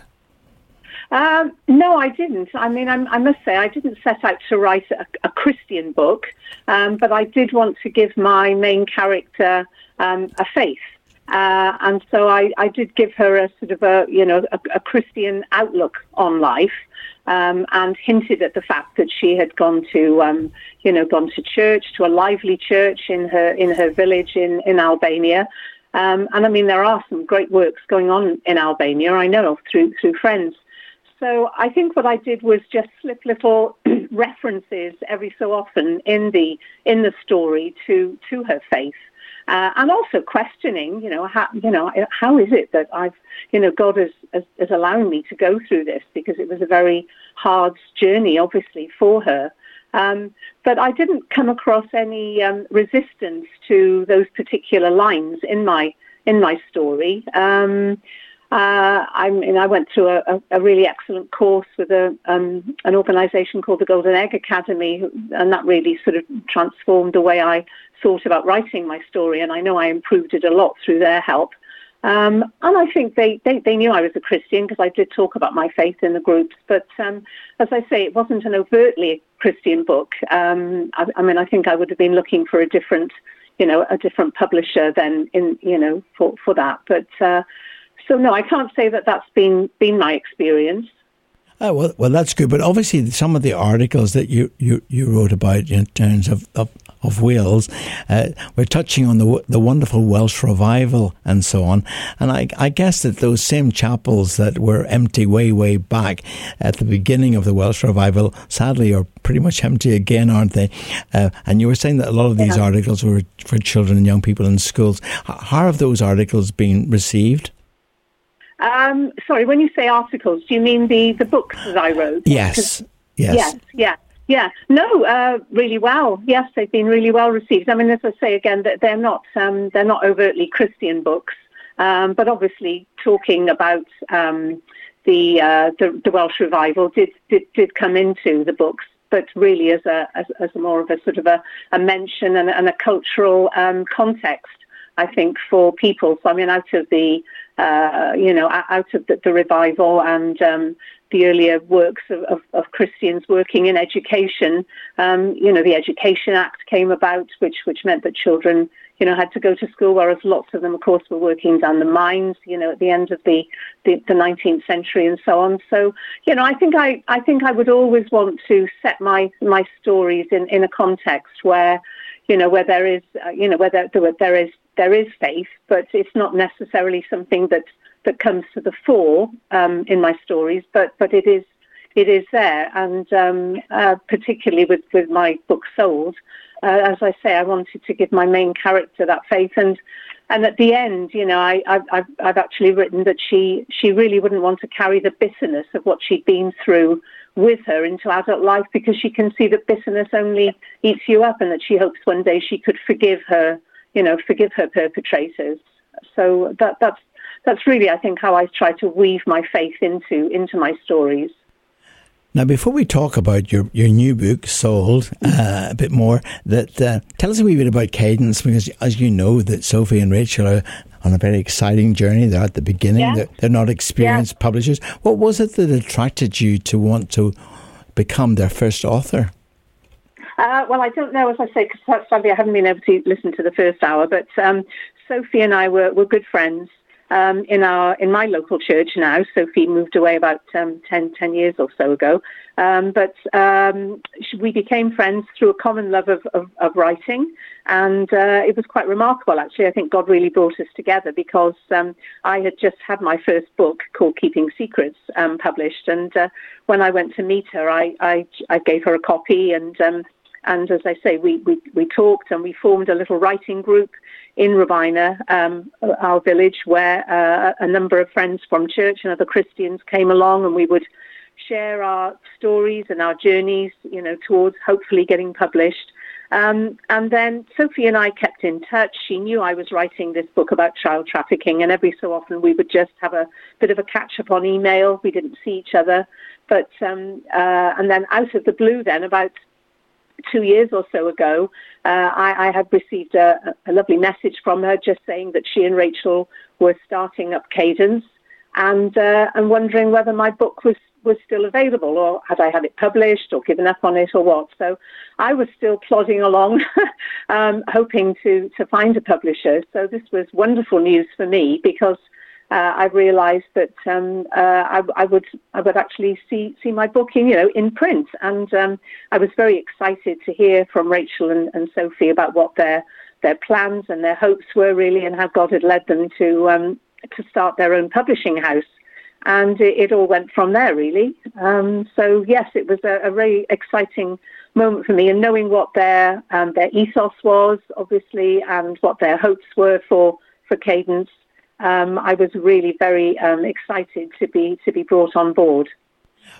Um, no, I didn't. I mean, I'm, i must say, I didn't set out to write a, a Christian book, um, but I did want to give my main character um, a faith. Uh, and so I, I, did give her a sort of a, you know, a, a Christian outlook on life. Um, and hinted at the fact that she had gone to, um, you know, gone to church, to a lively church in her in her village in in Albania. Um, and I mean, there are some great works going on in Albania. I know through through friends. So I think what I did was just slip little [CLEARS THROAT] references every so often in the in the story to to her faith. Uh, and also questioning, you know, how, you know, how is it that I've, you know, God has, has, has allowed me to go through this because it was a very hard journey, obviously, for her. Um, but I didn't come across any um, resistance to those particular lines in my in my story. Um, uh, I mean, I went through a, a, really excellent course with a, um, an organisation called the Golden Egg Academy, and that really sort of transformed the way I thought about writing my story. And I know I improved it a lot through their help. Um, and I think they, they, they, knew I was a Christian because I did talk about my faith in the groups. But um, as I say, it wasn't an overtly Christian book. Um, I, I, mean, I think I would have been looking for a different, you know, a different publisher than in, you know, for, for that. But uh, so no, I can't say that that's been been my experience. Oh, well, well, that's good. But obviously, some of the articles that you, you, you wrote about in terms of, of, of Wales, uh, we're touching on the the wonderful Welsh revival and so on. And I, I guess that those same chapels that were empty way, way back at the beginning of the Welsh revival, sadly, are pretty much empty again, aren't they? Uh, and you were saying that a lot of these yeah. articles were for children and young people in schools. How have those articles been received? Um, sorry, when you say articles, do you mean the, the books that I wrote? Yes. Yes. Yes. Yeah. Yeah. No, uh, really well. Yes, they've been really well received. I mean, as I say again, that they're not um, they're not overtly Christian books, um, but obviously talking about um, the, uh, the, the Welsh revival did, did did come into the books but really as a as, as more of a sort of a, a mention and, and a cultural um, context. I think for people. So I mean, out of the uh, you know out of the, the revival and um, the earlier works of, of, of, Christians working in education, um, you know, the Education Act came about, which which meant that children you know, had to go to school, whereas lots of them, of course, were working down the mines, you know, at the end of the, the, the 19th century and so on. So, you know, I think I, I think I would always want to set my, my stories in, in a context where, you know, where there is, uh, you know, where there, there is, there is faith, but it's not necessarily something that, that comes to the fore um, in my stories, but, but it is, it is there. And um, uh, particularly with, with my book Sold, uh, as I say, I wanted to give my main character that faith, and and at the end, you know, I, I've I've actually written that she she really wouldn't want to carry the bitterness of what she'd been through with her into adult life because she can see that bitterness only eats you up, and that she hopes one day she could forgive her, you know, forgive her perpetrators. So that that's that's really, I think, how I try to weave my faith into into my stories. Now, before we talk about your, your new book, Sold, uh, a bit more, that uh, tell us a wee bit about Cadence, because as you know, that Sophie and Rachel are on a very exciting journey. They're at the beginning. Yeah. They're, they're, not experienced yeah. publishers. What was it that attracted you to want to become their first author? Uh, well, I don't know, as I say, because sadly I haven't been able to listen to the first hour, but um, Sophie and I were, were good friends um, in our in my local church now. Sophie moved away about um, 10, 10 years or so ago, um, but um, we became friends through a common love of, of, of writing, and uh, it was quite remarkable. Actually, I think God really brought us together because um, I had just had my first book called Keeping Secrets um, published, and uh, when I went to meet her, I, I, I gave her a copy and. And as I say, we, we, we talked and we formed a little writing group in Robina, um, our village, where uh, a number of friends from church and other Christians came along, and we would share our stories and our journeys, you know, towards hopefully getting published. Um, and then Sophie and I kept in touch. She knew I was writing this book about child trafficking, and every so often we would just have a bit of a catch up on email. We didn't see each other, but um, uh, and then out of the blue, then about two years or so ago, uh, I, I, had received a, a, lovely message from her just saying that she and Rachel were starting up Cadence and uh, and wondering whether my book was was still available or had I had it published or given up on it or what. So I was still plodding along, [LAUGHS] um, hoping to to find a publisher. So this was wonderful news for me because uh, I realised that um, uh, I, I, would I would actually see see my book in you know in print, and um, I was very excited to hear from Rachel and, and, Sophie about what their their plans and their hopes were really, and how God had led them to um, to start their own publishing house. And it, it all went from there, really. Um, so yes, it was a, a, very exciting moment for me, and knowing what their um, their ethos was, obviously, and what their hopes were for for Cadence um, I was really very um, excited to be to be brought on board.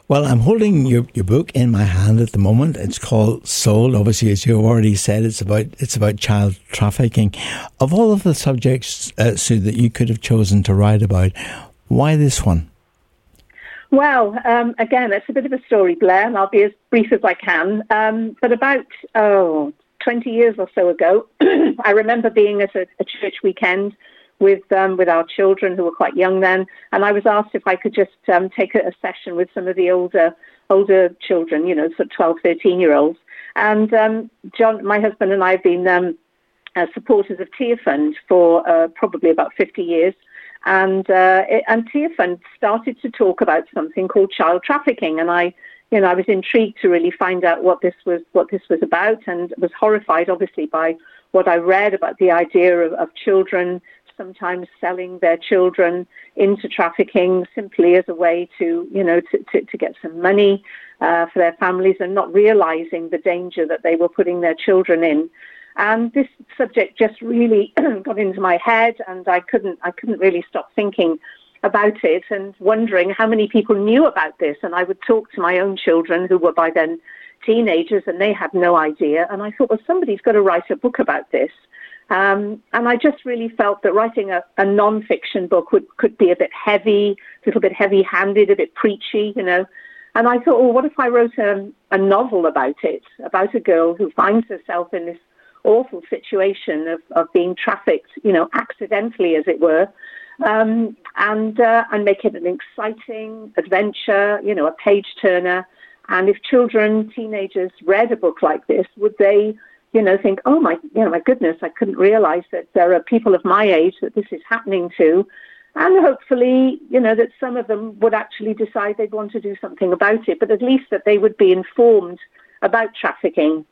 Well, I'm holding your, your book in my hand at the moment. It's called Sold. Obviously, as you already said, it's about it's about child trafficking. Of all of the subjects, uh, Sue, that you could have chosen to write about, why this one? Well, um, again, it's a bit of a story, Blair, and I'll be as brief as I can. Um, but about oh, 20 years or so ago, [CLEARS THROAT] I remember being at a, a church weekend with um, with our children who were quite young then, and I was asked if I could just um, take a, a, session with some of the older older children, you know, sort of 12, 13 year olds. And um, John, my husband and I have been um, uh, supporters of Tearfund for uh, probably about 50 years. And uh, it, and Tearfund started to talk about something called child trafficking, and I you know, I was intrigued to really find out what this was what this was about, and was horrified, obviously, by what I read about the idea of, of children sometimes selling their children into trafficking simply as a way to, you know, to, to, to get some money uh, for their families and not realizing the danger that they were putting their children in. And this subject just really [CLEARS THROAT] got into my head, and I couldn't, I couldn't really stop thinking about it and wondering how many people knew about this. And I would talk to my own children, who were by then teenagers, and they had no idea. And I thought, well, somebody's got to write a book about this. Um, and I just really felt that writing a, a non-fiction book would, could be a bit heavy, a little bit heavy-handed, a bit preachy, you know. and I thought, well, what if I wrote a, a novel about it, about a girl who finds herself in this awful situation of, of being trafficked, you know, accidentally, as it were, um, and uh, and make it an exciting adventure, you know, a page turner. And if children, teenagers read a book like this, would they, you know, think, oh my, you know, my goodness, I couldn't realize that there are people of my age that this is happening to. And hopefully, you know, that some of them would actually decide they'd want to do something about it, but at least that they would be informed about trafficking.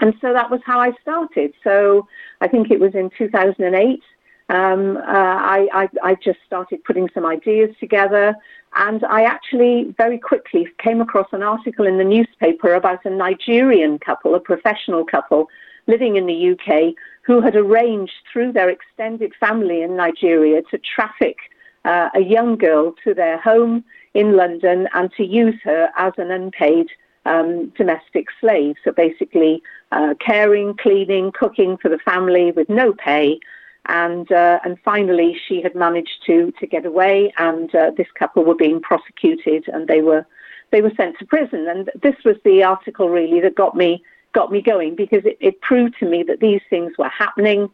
And so that was how I started. So I think it was in 2008. Um, uh, I, I, I just started putting some ideas together. And I actually very quickly came across an article in the newspaper about a Nigerian couple, a professional couple living in the UK, who had arranged through their extended family in Nigeria to traffic uh, a young girl to their home in London and to use her as an unpaid um, domestic slave. So basically, uh, caring, cleaning, cooking for the family with no pay. And uh, and finally, she had managed to to get away, and uh, this couple were being prosecuted, and they were they were sent to prison. And this was the article really that got me got me going because it, it proved to me that these things were happening.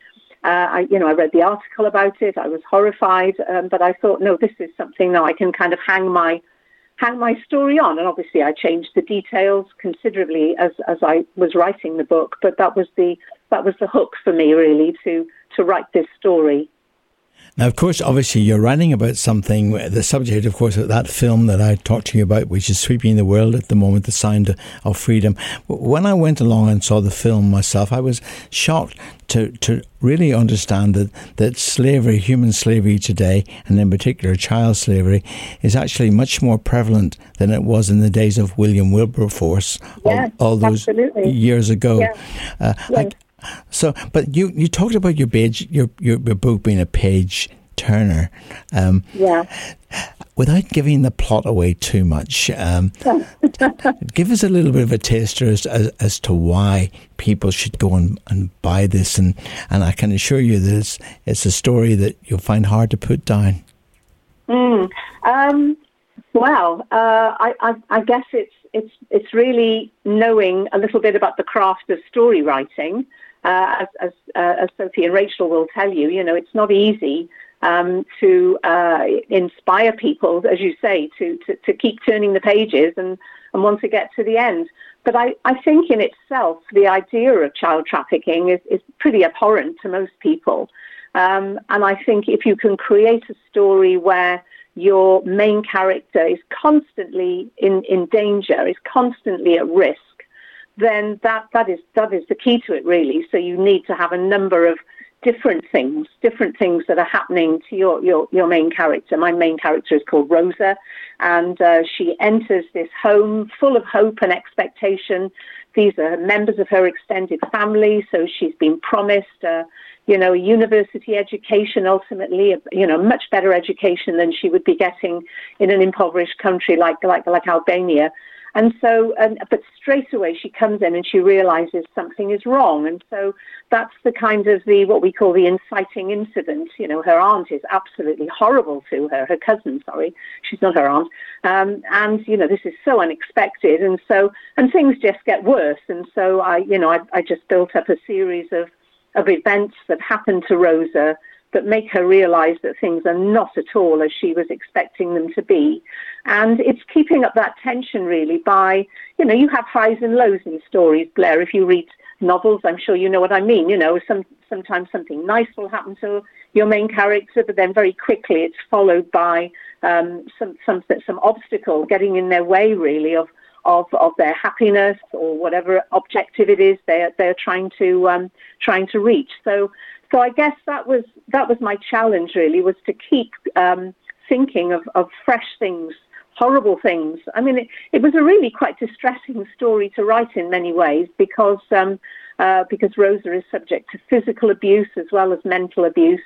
Uh, I, you know, I read the article about it. I was horrified, um, but I thought, no, this is something that I can kind of hang my hang my story on. And obviously, I changed the details considerably as as I was writing the book. But that was the that was the hook for me, really, to to write this story. Now, of course, obviously, you're writing about something. The subject, of course, of that film that I talked to you about, which is sweeping the world at the moment, the sound of freedom. When I went along and saw the film myself, I was shocked to to really understand that that slavery, human slavery today, and in particular child slavery, is actually much more prevalent than it was in the days of William Wilberforce yes, all, all, those absolutely. years ago. Yeah. Uh, yes. I, so, but you you talked about your page, your your, your book being a page turner. Um, yeah. Without giving the plot away too much, um, [LAUGHS] give us a little bit of a taster as, as, as to why people should go and, and buy this, and, and I can assure you that it's, it's a story that you'll find hard to put down. Mm, um, well, uh, I, I, I guess it's it's it's really knowing a little bit about the craft of story writing. Uh, as as, uh, as Sophie and Rachel will tell you, you know, it's not easy um, to uh, inspire people, as you say, to, to, to keep turning the pages and, and want to get to the end. But I, I think in itself, the idea of child trafficking is, is pretty abhorrent to most people. Um, and I think if you can create a story where your main character is constantly in, in danger, is constantly at risk, then that, that is that is the key to it really. So you need to have a number of different things, different things that are happening to your, your, your main character. My main character is called Rosa, and uh, she enters this home full of hope and expectation. These are members of her extended family, so she's been promised, uh, you know, a university education ultimately, you know, much better education than she would be getting in an impoverished country like like like Albania. And so, and, but straight away she comes in and she realizes something is wrong. And so that's the kind of the, what we call the inciting incident. You know, her aunt is absolutely horrible to her, her cousin, sorry. She's not her aunt. Um, and, you know, this is so unexpected. And so, and things just get worse. And so I, you know, I, I just built up a series of, of events that happened to Rosa that make her realize that things are not at all as she was expecting them to be. And it's keeping up that tension really by, you know, you have highs and lows in stories, Blair. If you read novels, I'm sure you know what I mean. You know, some, sometimes something nice will happen to your main character, but then very quickly it's followed by um, some, some, some obstacle getting in their way really of, of, of their happiness or whatever objective it is they're, they're trying to, um, trying to reach. So so I guess that was that was my challenge really was to keep um, thinking of, of fresh things, horrible things. I mean, it, it was a really quite distressing story to write in many ways because um, uh, because Rosa is subject to physical abuse as well as mental abuse,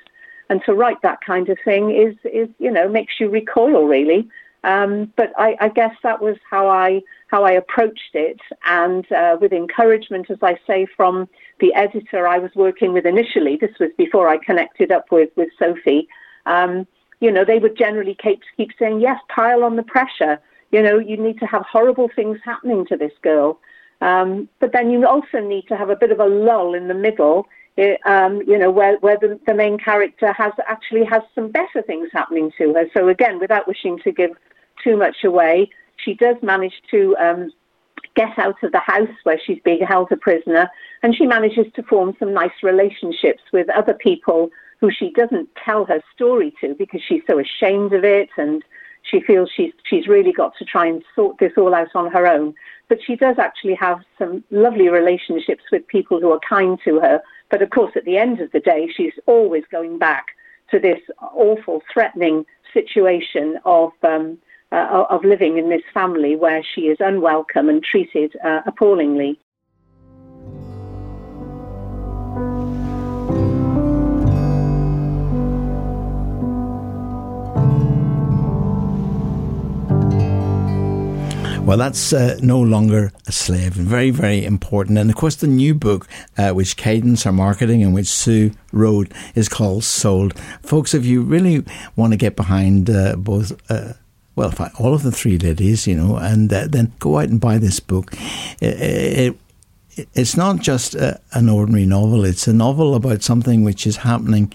and to write that kind of thing is is you know makes you recoil really. Um, but I, I, guess that was how I how I approached it, and uh, with encouragement, as I say, from the editor I was working with initially. This was before I connected up with with Sophie. Um, you know, they would generally keep keep saying, "Yes, pile on the pressure." You know, you need to have horrible things happening to this girl. Um, but then you also need to have a bit of a lull in the middle, eh, um, you know, where, where the, the main character has actually has some better things happening to her. So again, without wishing to give too much away, she does manage to um, get out of the house where she's being held a prisoner, and she manages to form some nice relationships with other people who she doesn't tell her story to because she's so ashamed of it and she feels she's she's really got to try and sort this all out on her own. But she does actually have some lovely relationships with people who are kind to her. But of course, at the end of the day, she's always going back to this awful, threatening situation of um, uh, of living in this family where she is unwelcome and treated uh, appallingly. Well, that's uh, no longer a slave. Very, very important. And of course, the new book, uh, which Cadence are marketing and which Sue wrote, is called Sold. Folks, if you really want to get behind uh, both well, all of the three ladies, you know, and uh, then go out and buy this book. It, it, it's not just a, an ordinary novel; it's a novel about something which is happening,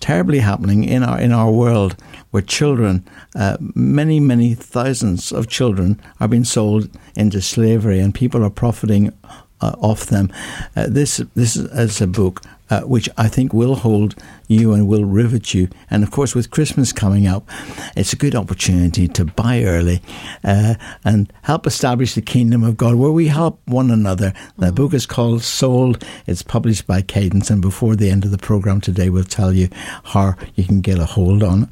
terribly happening in our in our world, where children, uh, many many thousands of children, are being sold into slavery, and people are profiting uh, off them. Uh, this this is a book uh, which I think will hold you and will rivet you. And of course, with Christmas coming up, it's a good opportunity to buy early uh, and help establish the kingdom of God where we help one another. The book is called Sold. It's published by Cadence. And before the end of the program today, we'll tell you how you can get a hold on it.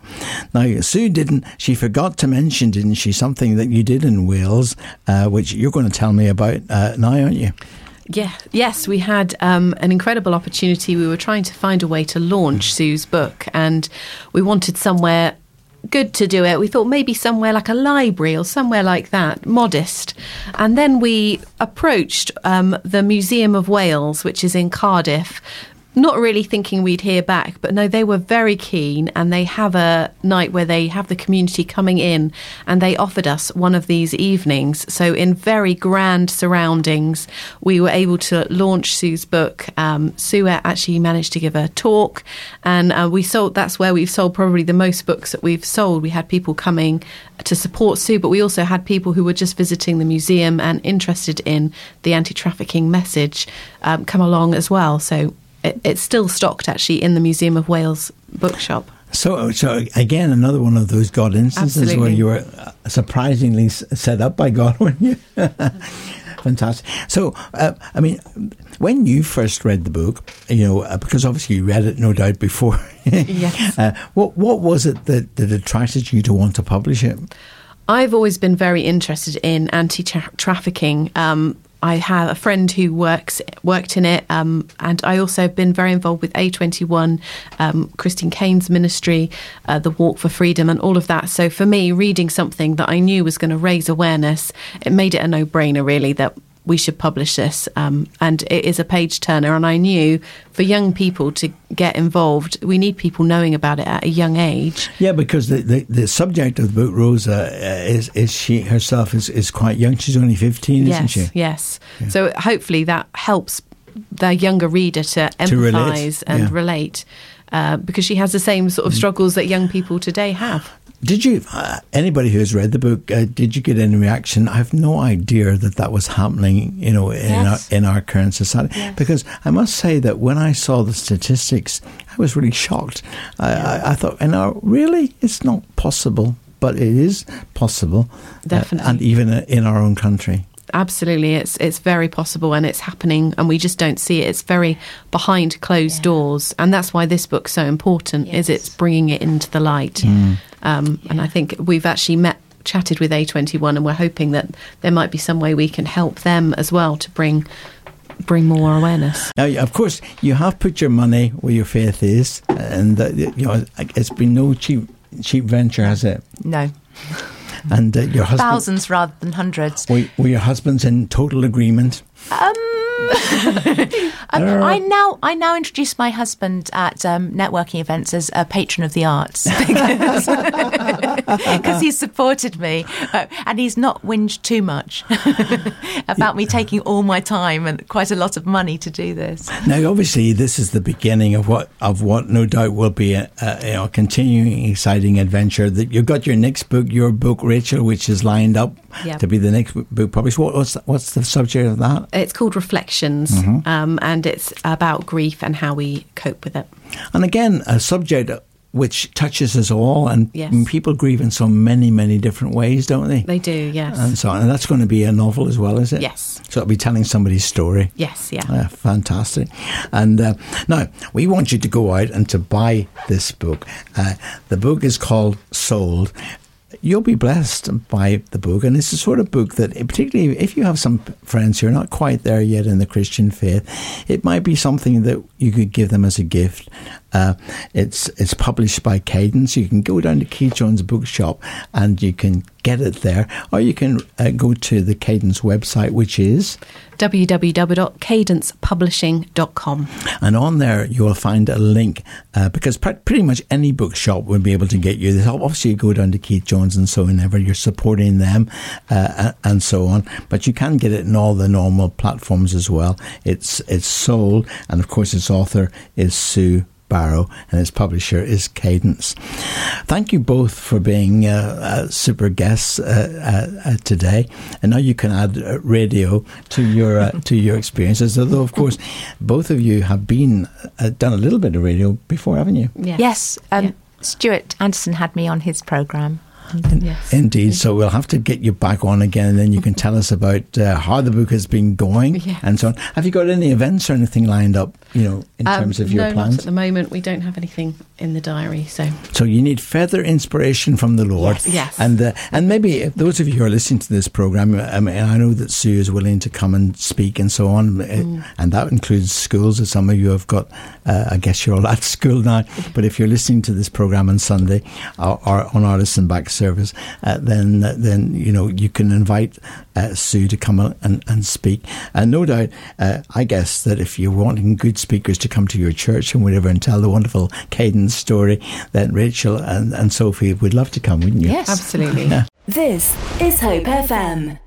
Now, Sue didn't, she forgot to mention, didn't she, something that you did in Wales, uh, which you're going to tell me about uh, now, aren't you? Yeah, yes, we had um, an incredible opportunity. We were trying to find a way to launch Sue's book, and we wanted somewhere good to do it. We thought maybe somewhere like a library or somewhere like that, modest. And then we approached um, the Museum of Wales, which is in Cardiff, not really thinking we'd hear back, but no, they were very keen and they have a night where they have the community coming in and they offered us one of these evenings. So, in very grand surroundings, we were able to launch Sue's book. Um, Sue actually managed to give a talk and uh, we sold, that's where we've sold probably the most books that we've sold. We had people coming to support Sue, but we also had people who were just visiting the museum and interested in the anti trafficking message um, come along as well. So, it, it's still stocked actually in the Museum of Wales bookshop. So, so again, another one of those God instances Absolutely. where you were uh, surprisingly set up by God, weren't you? [LAUGHS] Fantastic. So, uh, I mean, when you first read the book, you know, uh, because obviously you read it, no doubt, before. [LAUGHS] Yes. uh, what what was it that, that attracted you to want to publish it? I've always been very interested in anti-trafficking. Um, I have a friend who works worked in it, um, and I also have been very involved with A21, um, Christine Caine's ministry, uh, the Walk for Freedom, and all of that. So for me, reading something that I knew was going to raise awareness, it made it a no-brainer, really, that we should publish this. Um, and it is a page turner, and I knew for young people to get involved, we need people knowing about it at a young age. Yeah, because the, the, the subject of the book, Rosa, uh, is is she herself is, is quite young. She's only fifteen, isn't yes, she? Yes. So hopefully that helps the younger reader to empathise and yeah. Mm. relate. Uh, because she has the same sort of struggles that young people today have. Did you, uh, anybody who has read the book, uh, did you get any reaction? I have no idea that that was happening, you know, in, Yes. our, in our current society. Yes. Because I must say that when I saw the statistics, I was really shocked. I, I, I thought, you know, really? It's not possible, but it is possible. uh, Definitely. and even in our own country. Absolutely, it's it's very possible and it's happening, and we just don't see it. It's very behind closed Yeah. doors, and that's why this book's so important. Is it's bringing it into the light, um, and I think we've actually met. Chatted with A21, and we're hoping that there might be some way we can help them as well to bring bring more awareness. Now, of course, you have put your money where your faith is, and uh, you know it's been no cheap cheap venture, has it? No, And uh, your husband, thousands rather than hundreds. were, were your husbands in total agreement? Um, [LAUGHS] Um, I now I now introduce my husband at um, networking events as a patron of the arts [LAUGHS] because [LAUGHS] he's supported me uh, and he's not whinged too much about me taking all my time and quite a lot of money to do this. Now, obviously, this is the beginning of what of what no doubt will be a, a you know, continuing exciting adventure. That you've got your next book, your book, Rachel, which is lined up Yep. to be the next book published. What, what's what's the subject of that? It's called Reflections, Mm-hmm. um, and it's about grief and how we cope with it. And again, a subject which touches us all, and Yes. people grieve in so many, many different ways, don't they? They do, yes. and so on. And that's going to be a novel as well, is it? Yes. So it'll be telling somebody's story. yes, yeah. Yeah, fantastic. And uh, now we want you to go out and to buy this book. Uh, the book is called Sold. You'll be blessed by the book, and it's the sort of book that, particularly if you have some friends who are not quite there yet in the Christian faith, it might be something that you could give them as a gift. Uh, it's it's published by Cadence. You can go down to Keith Jones Bookshop and you can get it there, or you can uh, go to the Cadence website, which is www.cadencepublishing.com. And on there, you will find a link uh, because pre- pretty much any bookshop will be able to get you this. Obviously, you go down to Keith Jones and so whenever you're supporting them uh, and so on. But you can get it in all the normal platforms as well. It's it's sold, and of course, its author is Sue. Barrow and its publisher is Cadence. Thank you both for being uh, uh, super guests uh, uh, uh, today. And now you can add uh, radio to your uh, [LAUGHS] to your experiences. Although, of course, both of you have been uh, done a little bit of radio before, haven't you? Yes. Yes, um, Yeah. Stuart Anderson had me on his program. Yes. Indeed. So we'll have to get you back on again, and then you can tell us about uh, how the book has been going [LAUGHS] Yes. and so on. Have you got any events or anything lined up? You know, in Um, terms of your no, plans. at the moment. We don't have anything in the diary, so So you need further inspiration from the Lord. Yes. Yes. And uh, and maybe those of you who are listening to this program, I mean, I know that Sue is willing to come and speak and so on, uh, Mm. and that includes schools. That some of you have got. Uh, I guess you're all [LAUGHS] at school now. But if you're listening to this program on Sunday or, or on our listen back service, uh, then then you know you can invite uh, Sue to come and, and speak. And no doubt, uh, I guess that if you're wanting good speakers to come to your church and whatever and tell the wonderful Cadence story, then Rachel and, and Sophie would love to come, wouldn't you? Yes. absolutely. [LAUGHS] This is Hope FM.